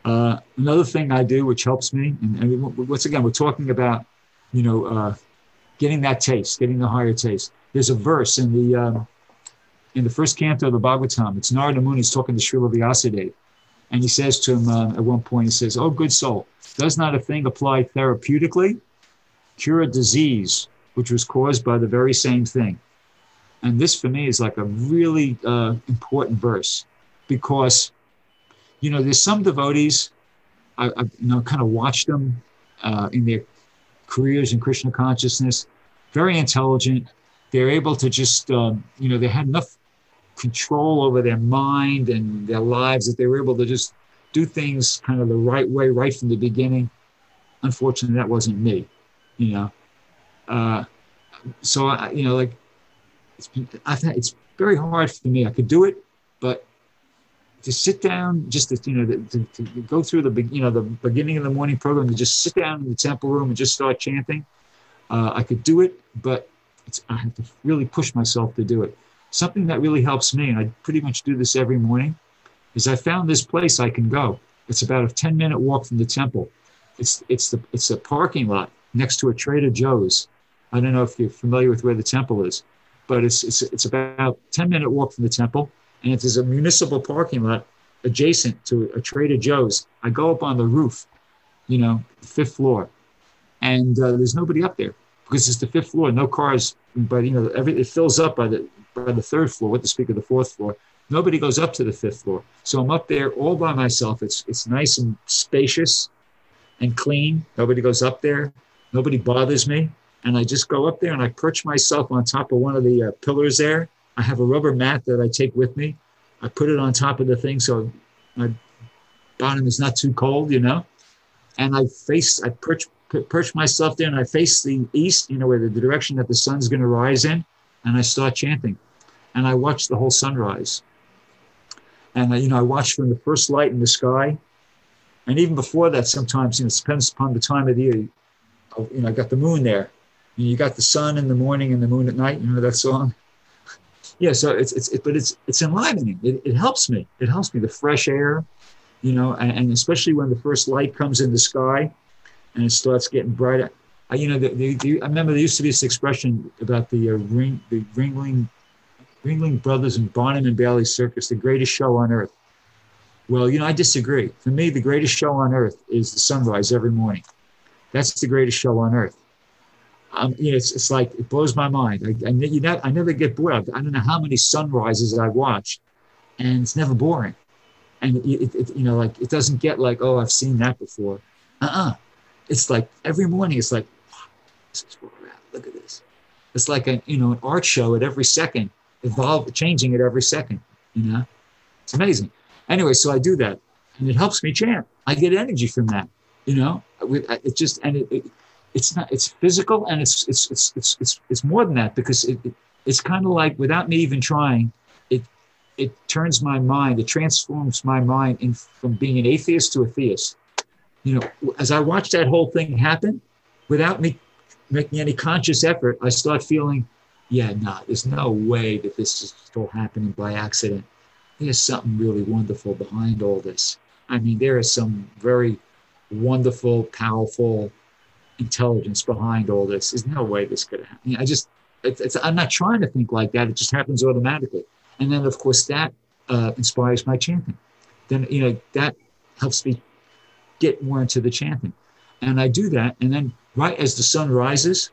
Uh, another thing I do, which helps me, and, and once again, we're talking about, you know, uh, getting that taste, getting the higher taste. There's a verse in the um, in the first canto of the Bhagavatam. It's Narada Muni is talking to Srila Vyasadeva, and he says to him uh, at one point, he says, "Oh, good soul, does not a thing apply therapeutically, cure a disease which was caused by the very same thing?" And this for me is like a really uh, important verse because, you know, there's some devotees, I, I you know, kind of watched them uh, in their careers in Krishna consciousness, very intelligent. They're able to just, um, you know, they had enough control over their mind and their lives that they were able to just do things kind of the right way right from the beginning. Unfortunately, that wasn't me, you know. Uh, so I, you know, like it's, I've had, it's very hard for me. I could do it, but to sit down, just to, you know, to, to, go through the, you know, the beginning of the morning program, to just sit down in the temple room and just start chanting, uh, I could do it, but I have to really push myself to do it. Something that really helps me, and I pretty much do this every morning, is I found this place I can go. It's about a 10 minute walk from the temple. It's, it's, the, it's a parking lot next to a Trader Joe's. I don't know if you're familiar with where the temple is but it's, it's, it's about 10 minute walk from the temple. And it is a municipal parking lot adjacent to a Trader Joe's. I go up on the roof, you know, fifth floor, and uh, there's nobody up there because it's the fifth floor, no cars. But you know, every it fills up by the by the third floor. What to speak of the fourth floor? Nobody goes up to the fifth floor, so I'm up there all by myself. It's it's nice and spacious and clean. Nobody goes up there. Nobody bothers me and I just go up there and I perch myself on top of one of the uh, pillars there. I have a rubber mat that I take with me. I put it on top of the thing so my bottom is not too cold, you know. And I face, I perch, perch myself there and I face the east, you know, where the, direction that the sun's going to rise in, and I start chanting. And I watch the whole sunrise. And, I, you know, I watch from the first light in the sky. And even before that, sometimes, you know, it depends upon the time of the year. You know, I got the moon there you got the sun in the morning and the moon at night. You know that song? Yeah. So it's it's it, but it's it's enlivening. It, it helps me. It helps me. The fresh air, you know, and, and especially when the first light comes in the sky, and it starts getting brighter. I, you know, the, the, the, I remember there used to be this expression about the uh, ring, the Ringling, Ringling Brothers and Barnum and Bailey Circus, the greatest show on earth. Well, you know, I disagree. For me, the greatest show on earth is the sunrise every morning. That's the greatest show on earth um, you know, it's, it's like it blows my mind. I, I, you know, I never get bored. I don't know how many sunrises I watch, and it's never boring. And it, it, you know, like it doesn't get like, oh, I've seen that before. Uh-uh. It's like every morning. It's like, this is where we're at. Look at this. It's like a you know an art show at every second, evolve, changing at every second. You know, it's amazing. Anyway, so I do that, and it helps me chant. I get energy from that. You know, it just and it it's not it's physical and it's it's it's it's it's, it's more than that because it, it it's kind of like without me even trying it it turns my mind it transforms my mind in from being an atheist to a theist. You know as i watch that whole thing happen without me making any conscious effort i start feeling yeah nah there's no way that this is still happening by accident. There's something really wonderful behind all this. I mean there is some very wonderful powerful intelligence behind all this. There's no way this could happen. I just, it's, it's, I'm not trying to think like that. It just happens automatically. And then, of course, that uh, inspires my chanting. Then, you know, that helps me get more into the chanting. And I do that. And then, right as the sun rises,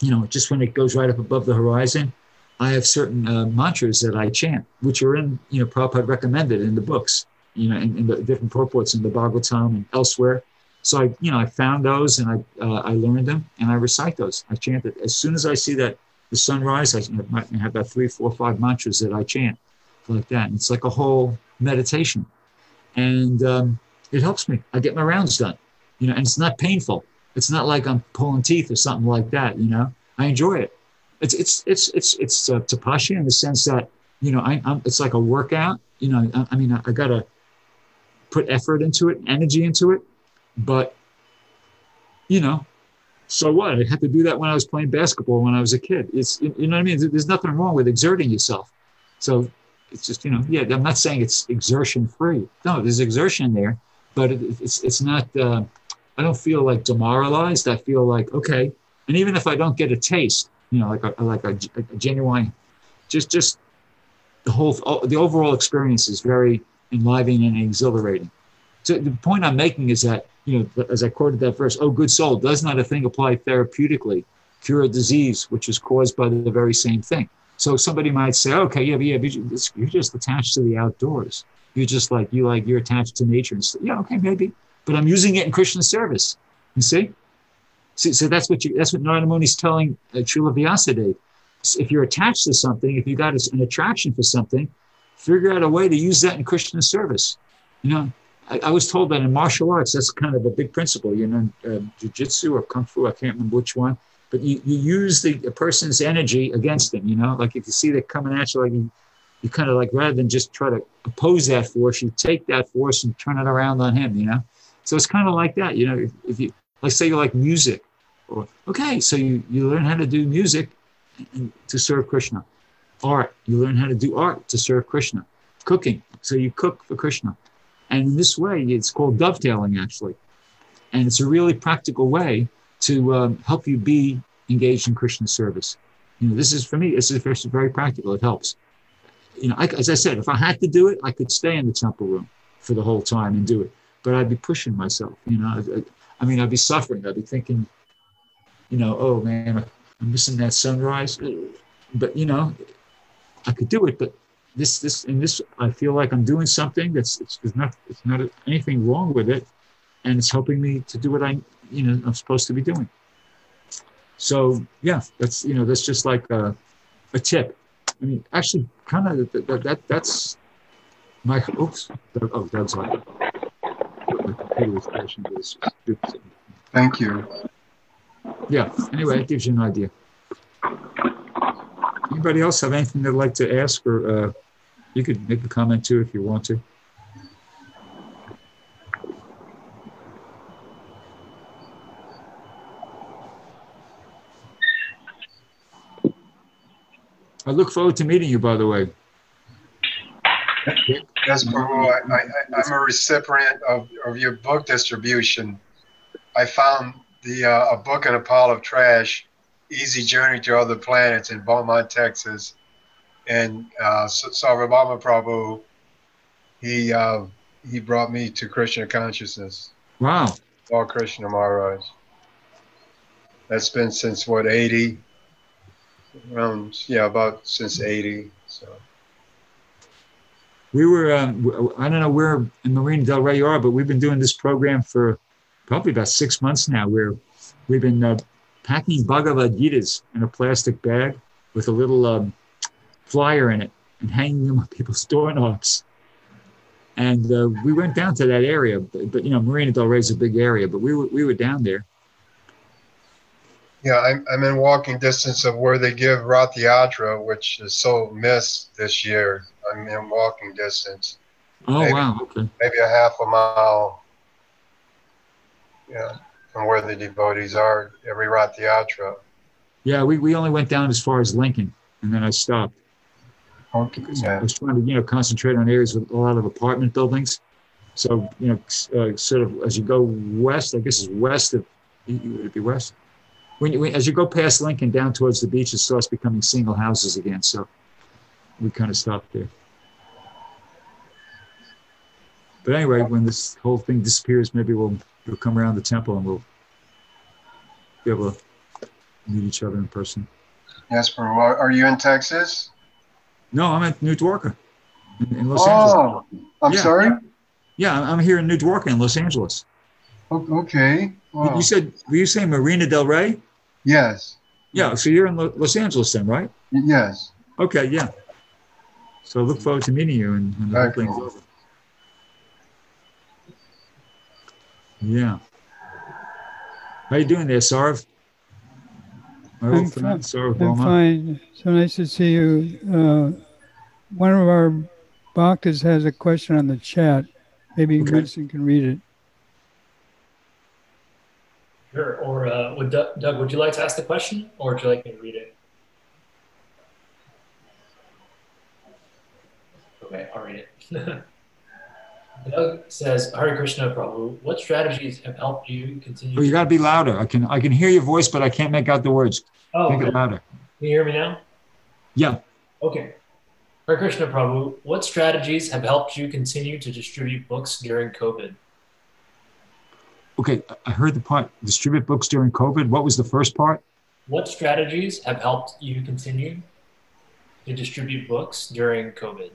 you know, just when it goes right up above the horizon, I have certain uh, mantras that I chant, which are in, you know, Prabhupada recommended in the books, you know, in, in the different purports in the Bhagavatam and elsewhere. So I, you know, I found those and I, uh, I learned them and I recite those. I chant it as soon as I see that the sunrise. I have about three, four, five mantras that I chant like that. And it's like a whole meditation, and um, it helps me. I get my rounds done, you know, and it's not painful. It's not like I'm pulling teeth or something like that. You know, I enjoy it. It's it's it's it's it's uh, tapasya in the sense that you know I, I'm, it's like a workout. You know, I, I mean, I, I gotta put effort into it, energy into it but, you know, so what? I had to do that when I was playing basketball when I was a kid. It's, you know what I mean? There's nothing wrong with exerting yourself. So it's just, you know, yeah, I'm not saying it's exertion free. No, there's exertion there, but it, it's it's not. Uh, I don't feel like demoralized. I feel like okay, and even if I don't get a taste, you know, like a like a, a genuine, just just the whole the overall experience is very enlivening and exhilarating. So the point I'm making is that you know, as I quoted that verse, "Oh, good soul, does not a thing apply therapeutically, cure a disease which is caused by the very same thing?" So somebody might say, "Okay, yeah, but yeah, but you're just attached to the outdoors. You're just like you like you're attached to nature." And so, yeah, okay, maybe, but I'm using it in Krishna service. You see, so, so that's what you that's what Narada Muni is telling uh, Srila Vyasadeva. If you're attached to something, if you got an attraction for something, figure out a way to use that in Krishna service. You know, I, I, was told that in martial arts, that's kind of a big principle, you know, uh, jujitsu or kung fu, I can't remember which one, but you, you use the person's energy against them, you know, like if you see that coming at you, like you, you kind of like, rather than just try to oppose that force, you take that force and turn it around on him, you know? So it's kind of like that, you know, if, if you, like say you like music, or, okay, so you, you learn how to do music to serve Krishna. Art, you learn how to do art to serve Krishna. Cooking, so you cook for Krishna and in this way, it's called dovetailing, actually. And it's a really practical way to um, help you be engaged in Krishna service. You know, this is for me, this is very practical. It helps. You know, I, as I said, if I had to do it, I could stay in the temple room for the whole time and do it. But I'd be pushing myself. You know, I, I mean, I'd be suffering. I'd be thinking, you know, oh man, I'm missing that sunrise. But you know, I could do it, but this this in this I feel like I'm doing something that's it's, it's not it's not anything wrong with it, and it's helping me to do what I you know I'm supposed to be doing. So yeah, that's you know that's just like a, a tip. I mean, actually, kind of that, that, that that's my oops. Oh, that's like Thank you. Yeah. Anyway, it gives you an idea. Anybody else have anything they'd like to ask or uh, you could make a comment too if you want to. I look forward to meeting you, by the way. Yes, Prabhu. I, am a recipient of, of your book distribution. I found the uh, a book in a pile of trash, Easy Journey to Other Planets in Beaumont, Texas and uh, Sarvabhauma Prabhu, he uh, he brought me to Krishna consciousness. Wow. All Krishna Maharaj. That's been since what, 80? Around, yeah, about since 80. So. We were, um, I don't know where in Marina Del Rey you are, but we've been doing this program for probably about six months now where we've been uh, packing Bhagavad Gitas in a plastic bag with a little um, flyer in it and hanging them on people's doorknobs. And uh, we went down to that area, but, but, you know, Marina Del Rey is a big area, but we were, we were down there. Yeah, I'm, I'm in walking distance of where they give rathyatra, which is so missed this year. I'm in walking distance. Oh, maybe, wow. Okay. Maybe a half a mile. Yeah, from where the devotees are every rathyatra. Yeah, we, we only went down as far as Lincoln, and then I stopped. Yeah. I was trying to, you know, concentrate on areas with a lot of apartment buildings. So, you know, uh, sort of as you go west, I guess it's west of, would it be west? When you, as you go past Lincoln down towards the beach, it starts becoming single houses again. So we kind of stopped there. But anyway, when this whole thing disappears, maybe we'll, we'll come around the temple and we'll be able to meet each other in person. Yes, bro. Are you in Texas? No, I'm at New Dwarka in, in Los oh, Angeles. I'm yeah, sorry? Yeah. yeah, I'm here in New Dwarka in Los Angeles. Okay. Wow. You said, were you saying Marina Del Rey? Yes. Yeah, so you're in Los Angeles then, right? Yes. Okay, yeah. So I look forward to meeting you and, and the whole thing's over. Yeah. How you doing there, Sarv? My I'm, friend, Sarv I'm fine. So nice to see you. Uh, one of our bhaktas has a question on the chat. Maybe okay. Winston can read it. Sure. Or uh, would Doug, Doug, would you like to ask the question, or would you like me to read it? Okay, I'll read it. Doug says, Hare Krishna Prabhu, what strategies have helped you continue? Oh, you got to be louder. I can I can hear your voice, but I can't make out the words. Oh, Make okay. it louder. Can you hear me now? Yeah. Okay. Hare Krishna Prabhu, what strategies have helped you continue to distribute books during COVID? Okay. I heard the part distribute books during COVID. What was the first part? What strategies have helped you continue to distribute books during COVID?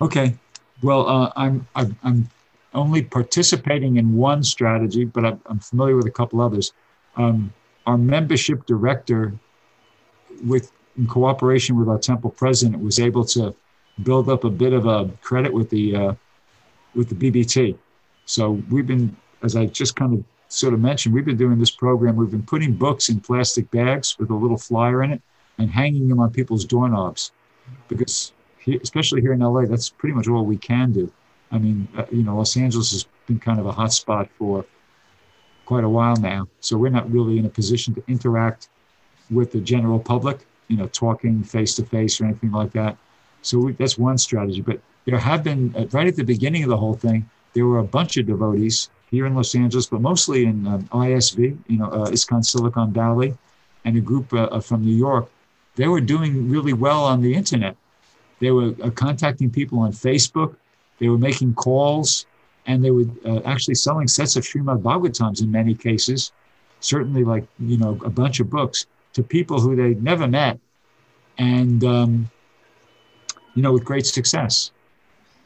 Okay. Well, uh, I'm, I'm I'm only participating in one strategy, but I'm, I'm familiar with a couple others. Um, our membership director, with in cooperation with our temple president, was able to build up a bit of a credit with the uh, with the BBT. So we've been, as I just kind of sort of mentioned, we've been doing this program. We've been putting books in plastic bags with a little flyer in it and hanging them on people's doorknobs, because especially here in LA, that's pretty much all we can do. I mean, uh, you know, Los Angeles has been kind of a hot spot for quite a while now. So we're not really in a position to interact with the general public, you know, talking face to face or anything like that. So we, that's one strategy. But there have been, uh, right at the beginning of the whole thing, there were a bunch of devotees here in Los Angeles, but mostly in um, ISV, you know, uh, Silicon Valley, and a group uh, from New York. They were doing really well on the internet. They were uh, contacting people on Facebook. They were making calls, and they were uh, actually selling sets of Srimad Bhagavatams in many cases, certainly like you know a bunch of books to people who they'd never met, and um, you know with great success.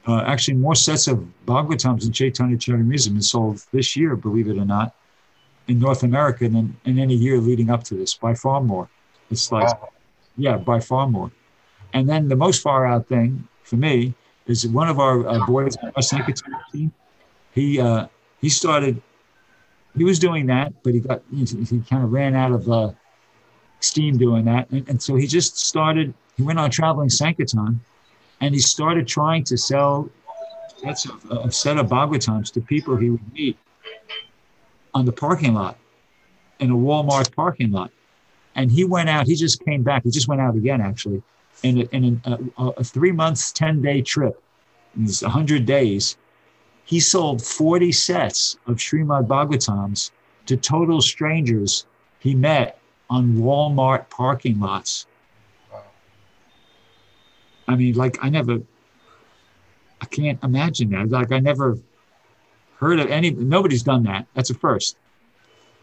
Uh, actually, more sets of Bhagavatams and Chaitanya Charitamrita have been sold this year, believe it or not, in North America than in any year leading up to this. By far more. It's like, Wow. yeah, by far more. And then the most far out thing for me is one of our uh, boys, our secretary team. He uh, he started. He was doing that, but he got he, kind of ran out of uh, steam doing that, and, and so he just started. He went on traveling Sankirtan, and he started trying to sell sets of, a set of Bhagavatams to people he would meet on the parking lot, in a Walmart parking lot. And he went out. He just came back. He just went out again, actually, in a, in a, a, three months, ten day trip. It's hundred days. He sold forty sets of Srimad Bhagavatams to total strangers he met on Walmart parking lots. I mean, like I never, I can't imagine that. Like I never heard of any. Nobody's done that. That's a first.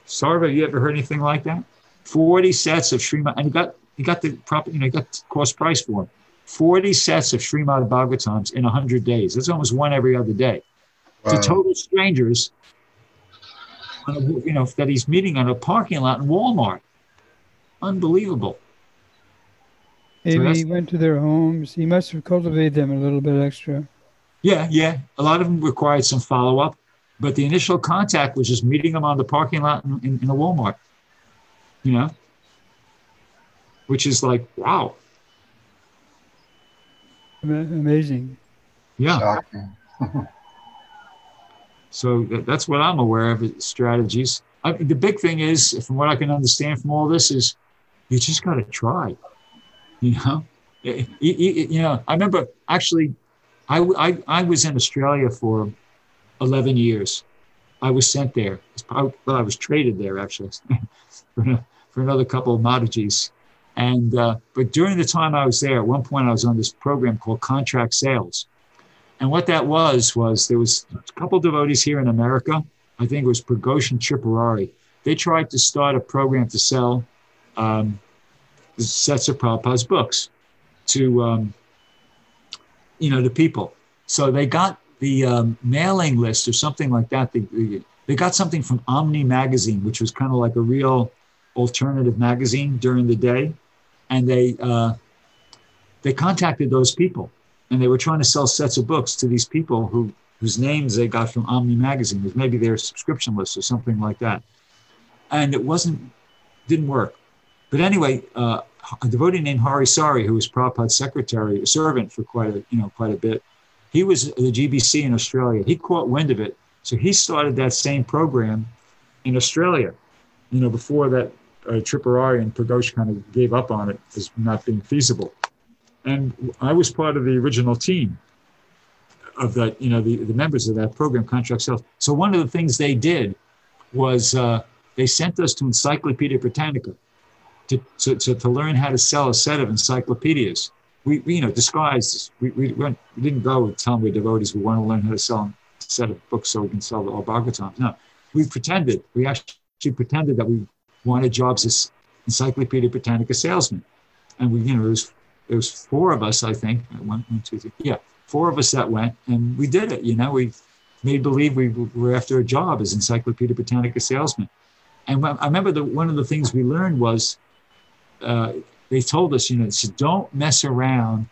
Sarva, you ever heard anything like that? Forty sets of Srimad, and he got he got the proper, you know, he got cost price for them. Forty sets of Srimad Bhagavatams in hundred days. That's almost one every other day to total strangers. Uh, on a- You know that he's meeting on a parking lot in Walmart. Unbelievable. Maybe that's- he went to their homes. He must have cultivated them a little bit extra. Yeah, yeah. A lot of them required some follow up, but the initial contact was just meeting them on the parking lot in, in, in a Walmart. You know, which is like wow. Amazing. Yeah. So that's what I'm aware of is strategies. I, the big thing is, from what I can understand from all this, is you just got to try. You know, you, you, you know. I remember actually, I, I I was in Australia for 11 years. I was sent there. I, well, I was traded there actually for, for another couple of Mataji's. And uh, but during the time I was there, at one point I was on this program called contract sales. And what that was was there was a couple devotees here in America. I think it was Pragosh and Tripurari. They tried to start a program to sell um, sets of Prabhupada's books to um, you know to people. So they got the um, mailing list or something like that. They, they, they got something from Omni magazine, which was kind of like a real alternative magazine during the day, and they uh, they contacted those people and they were trying to sell sets of books to these people who whose names they got from Omni magazine, with maybe their subscription list or something like that. And it wasn't didn't work. But anyway, uh, a devotee named Hari Sauri, who was Prabhupada's secretary, servant for quite a you know quite a bit, he was the GBC in Australia. He caught wind of it, so he started that same program in Australia. You know, before that, uh, Tripurari and Pragosh kind of gave up on it as not being feasible. And I was part of the original team of that, you know the, the members of that program contract sales. So one of the things they did was uh, they sent us to encyclopedia britannica to, to, to, to, learn how to sell a set of encyclopedias. We, we you know disguised we, we, went, we didn't go tell them we're devotees. We want to learn how to sell a set of books so we can sell the all Bhagavatams. no we pretended we actually pretended that we wanted jobs as encyclopedia britannica salesmen and we you know there was there was four of us i think one, one two three yeah four of us that went, and we did it. You know, we made believe we were after a job as Encyclopedia Britannica salesmen. And I remember that one of the things we learned was uh, they told us, you know, so don't mess around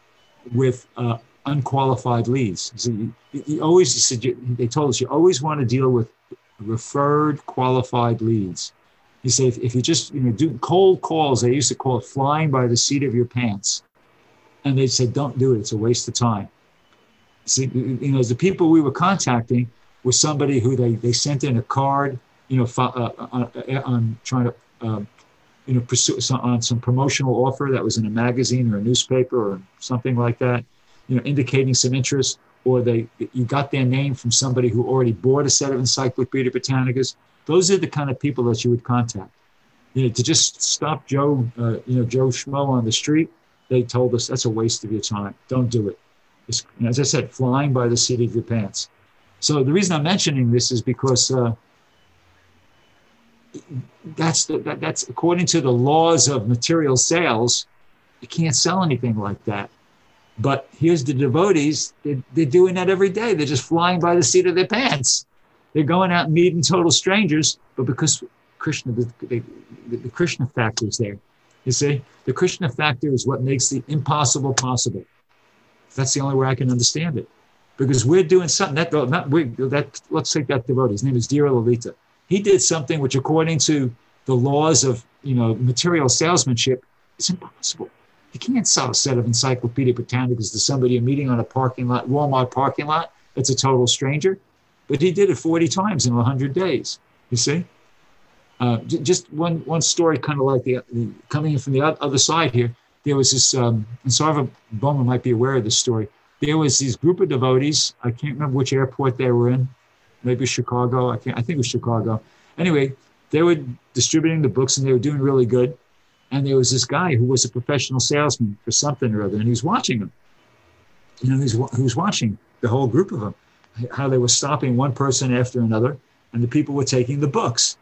with uh, unqualified leads. So you, you always, said they told us, you always want to deal with referred qualified leads. You say if, if you just you know do cold calls, they used to call it flying by the seat of your pants, and they said don't do it; it's a waste of time. See, you know, the people we were contacting were somebody who they, they sent in a card, you know, uh, on, uh, on, trying to, um, you know, pursue some, on some promotional offer that was in a magazine or a newspaper or something like that, you know, indicating some interest, or they you got their name from somebody who already bought a set of Encyclopedia Britannicas. Those are the kind of people that you would contact. You know, to just stop Joe, uh, you know, Joe Schmo on the street, they told us that's a waste of your time. Don't do it as I said, flying by the seat of your pants. So the reason I'm mentioning this is because uh, that's the, that, that's according to the laws of material sales, you can't sell anything like that. But here's the devotees; they're, they're doing that every day. They're just flying by the seat of their pants. They're going out meeting total strangers, but because Krishna, the, the, the Krishna factor is there. You see, the Krishna factor is what makes the impossible possible. That's the only way I can understand it. Because we're doing something that, not we, that let's take that devotee. His name is Dhira Lalita. He did something which, according to the laws of you know material salesmanship, is impossible. You can't sell a set of Encyclopedia Britannicas to somebody you're meeting on a parking lot, Walmart parking lot. It's a total stranger. But he did it 40 times in 100 days. You see? Uh, just one one story, kind of like the, the coming in from the other side here there was this, um, and Sarva Bowman might be aware of this story. There was these group of devotees. I can't remember which airport they were in. Maybe Chicago. I can't. I think it was Chicago. Anyway, they were distributing the books and they were doing really good. And there was this guy who was a professional salesman for something or other, and he was watching them. You know, he was watching the whole group of them, how they were stopping one person after another, and the people were taking the books.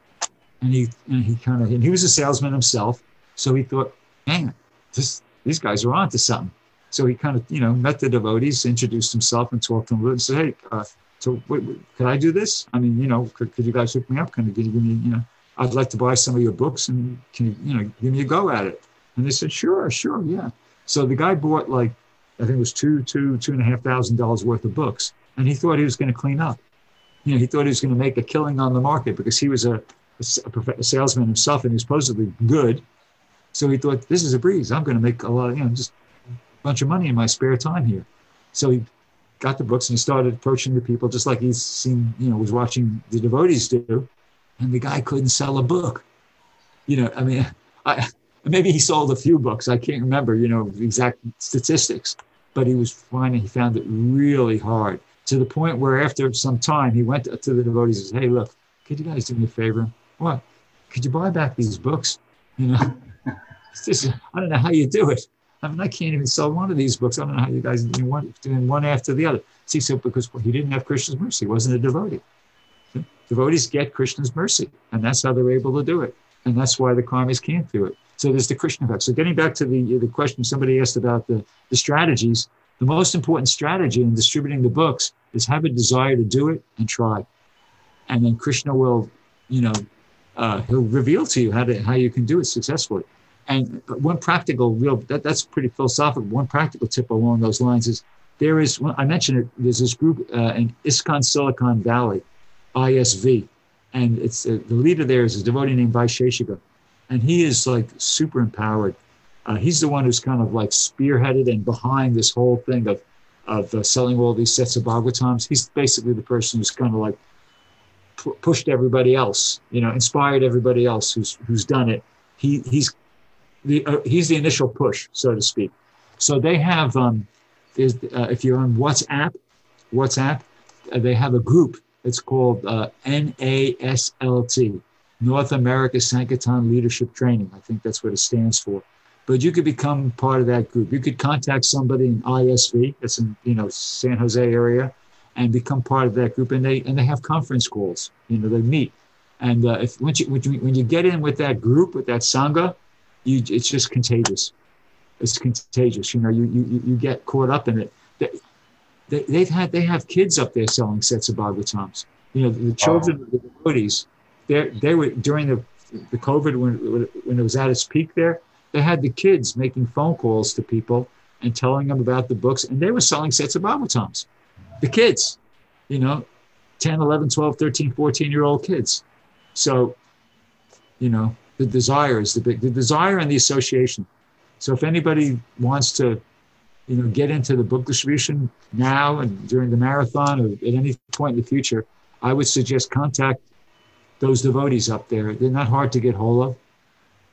And he and he kind of and he was a salesman himself, so he thought, man, this, these guys are on to something. So he kind of, you know, met the devotees, introduced himself, and talked to them and said, "Hey, uh, so wait, wait, can I do this? I mean, you know, could, could you guys hook me up? Can you give me, you know, I'd like to buy some of your books, and can you, you know, give me a go at it?" And they said, "Sure, sure, yeah." So the guy bought like, I think it was two, two, two and a half thousand dollars worth of books, and he thought he was going to clean up. You know, he thought he was going to make a killing on the market because he was a, a, a salesman himself, and he was supposedly good so he thought, this is a breeze. I'm going to make a lot of, you know, just a bunch of money in my spare time here. So he got the books and he started approaching the people just like he's seen, you know, was watching the devotees do. And the guy couldn't sell a book. You know, I mean, I, maybe he sold a few books. I can't remember, you know, exact statistics, but he was finding, he found it really hard to the point where after some time he went to the devotees and said, Hey, look, could you guys do me a favor? What? Could you buy back these books? You know, just, I don't know how you do it. I mean, I can't even sell one of these books. I don't know how you guys are doing one, doing one after the other. See, so because he didn't have Krishna's mercy, he wasn't a devotee. Devotees get Krishna's mercy, and that's how they're able to do it. And that's why the karmis can't do it. So there's the Krishna effect. So getting back to the, the question somebody asked about the, the strategies, the most important strategy in distributing the books is have a desire to do it and try. And then Krishna will, you know, uh, he'll reveal to you how to how you can do it successfully. And one practical, real that, that's pretty philosophical. One practical tip along those lines is there is I mentioned it. There's this group uh, in ISKCON Silicon Valley, ISV, and it's uh, the leader there is a devotee named Vaisheshika, and he is like super empowered. Uh, he's the one who's kind of like spearheaded and behind this whole thing of of uh, selling all these sets of Bhagavatams. He's basically the person who's kind of like pushed everybody else, you know, inspired everybody else who's who's done it. He he's the uh, he's the initial push, so to speak. So they have um, uh, if you're on WhatsApp WhatsApp, uh, they have a group. It's called uh, NASLT, North America Sankirtan Leadership Training. I think that's what it stands for. But you could become part of that group. You could contact somebody in ISV, that's in you know San Jose area, and become part of that group. And they and they have conference calls. You know, they meet. And uh, if once you, when you when you get in with that group with that sangha, you it's just contagious. It's contagious. You know, you you you get caught up in it. They, they, they've had they have kids up there selling sets of Bhagavatams. You know, the children of the devotees, they they were during the the COVID when when it was at its peak there, they had the kids making phone calls to people and telling them about the books, and they were selling sets of Bhagavatams. The kids, you know, 10, 11, 12, 13, 14 year old kids. So, you know, the desire is the big, the desire and the association. So if anybody wants to, you know, get into the book distribution now and during the marathon or at any point in the future, I would suggest contact those devotees up there. They're not hard to get hold of.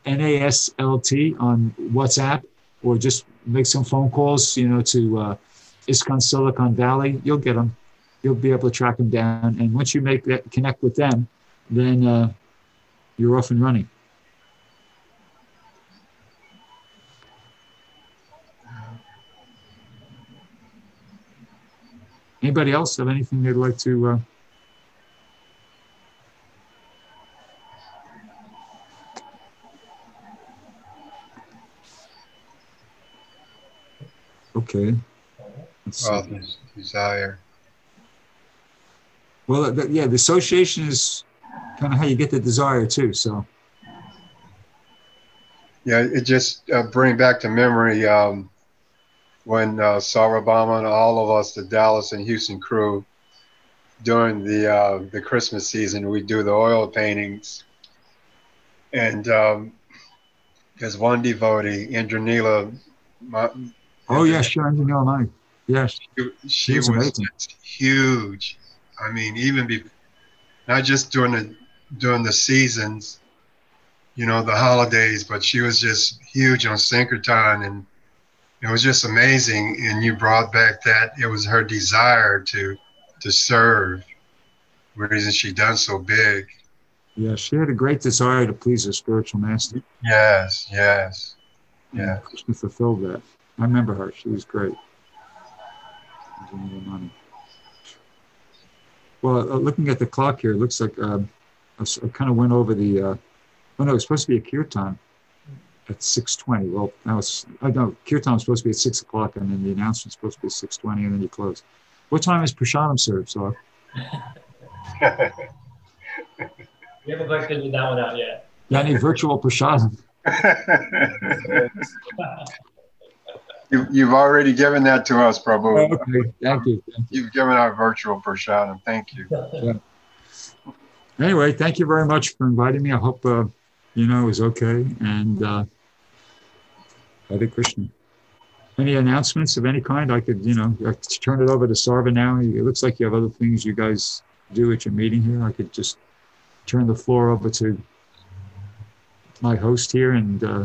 NASLT on WhatsApp or just make some phone calls, you know, to uh, ISKCON Silicon Valley. You'll get them. You'll be able to track them down. And once you make that connect with them, then uh, you're off and running. Anybody else have anything they'd like to? Uh... Okay. Well, desire. Well, the, yeah, the association is kind of how you get the desire too. So. Yeah, it just uh, bring back to memory um, when uh, Sarvabhauma and all of us, the Dallas and Houston crew, during the uh, the Christmas season, we do the oil paintings, and um, there's one devotee, Indranila. Oh yes, yeah, sure, Indranila Yes, she, she was, was huge. I mean, even be, not just during the during the seasons, you know, the holidays, but she was just huge on Sankirtan and it was just amazing. And you brought back that it was her desire to to serve, the reason she done so big. Yeah, she had a great desire to please her spiritual master. Yes, yes, yeah. Krishna fulfilled that. I remember her. She was great. Well, uh, looking at the clock here, it looks like uh, I, I kind of went over the. Uh, oh no, it's supposed to be a kirtan at 6:20. Well, now it's I know kirtan is supposed to be at six o'clock, and then the announcement's supposed to be 6:20, and then you close. What time is prasadam served, so? we haven't quite figured that one out yet. Got any virtual prasadam? You, you've already given that to us, Prabhu. Oh, okay, thank you. Thank you. have given our virtual prasadam. Thank you. Yeah. Anyway, thank you very much for inviting me. I hope uh, you know it was okay. And uh, Hare Krishna. Any announcements of any kind? I could, you know, turn it over to Sarva now. It looks like you have other things you guys do at your meeting here. I could just turn the floor over to my host here and uh,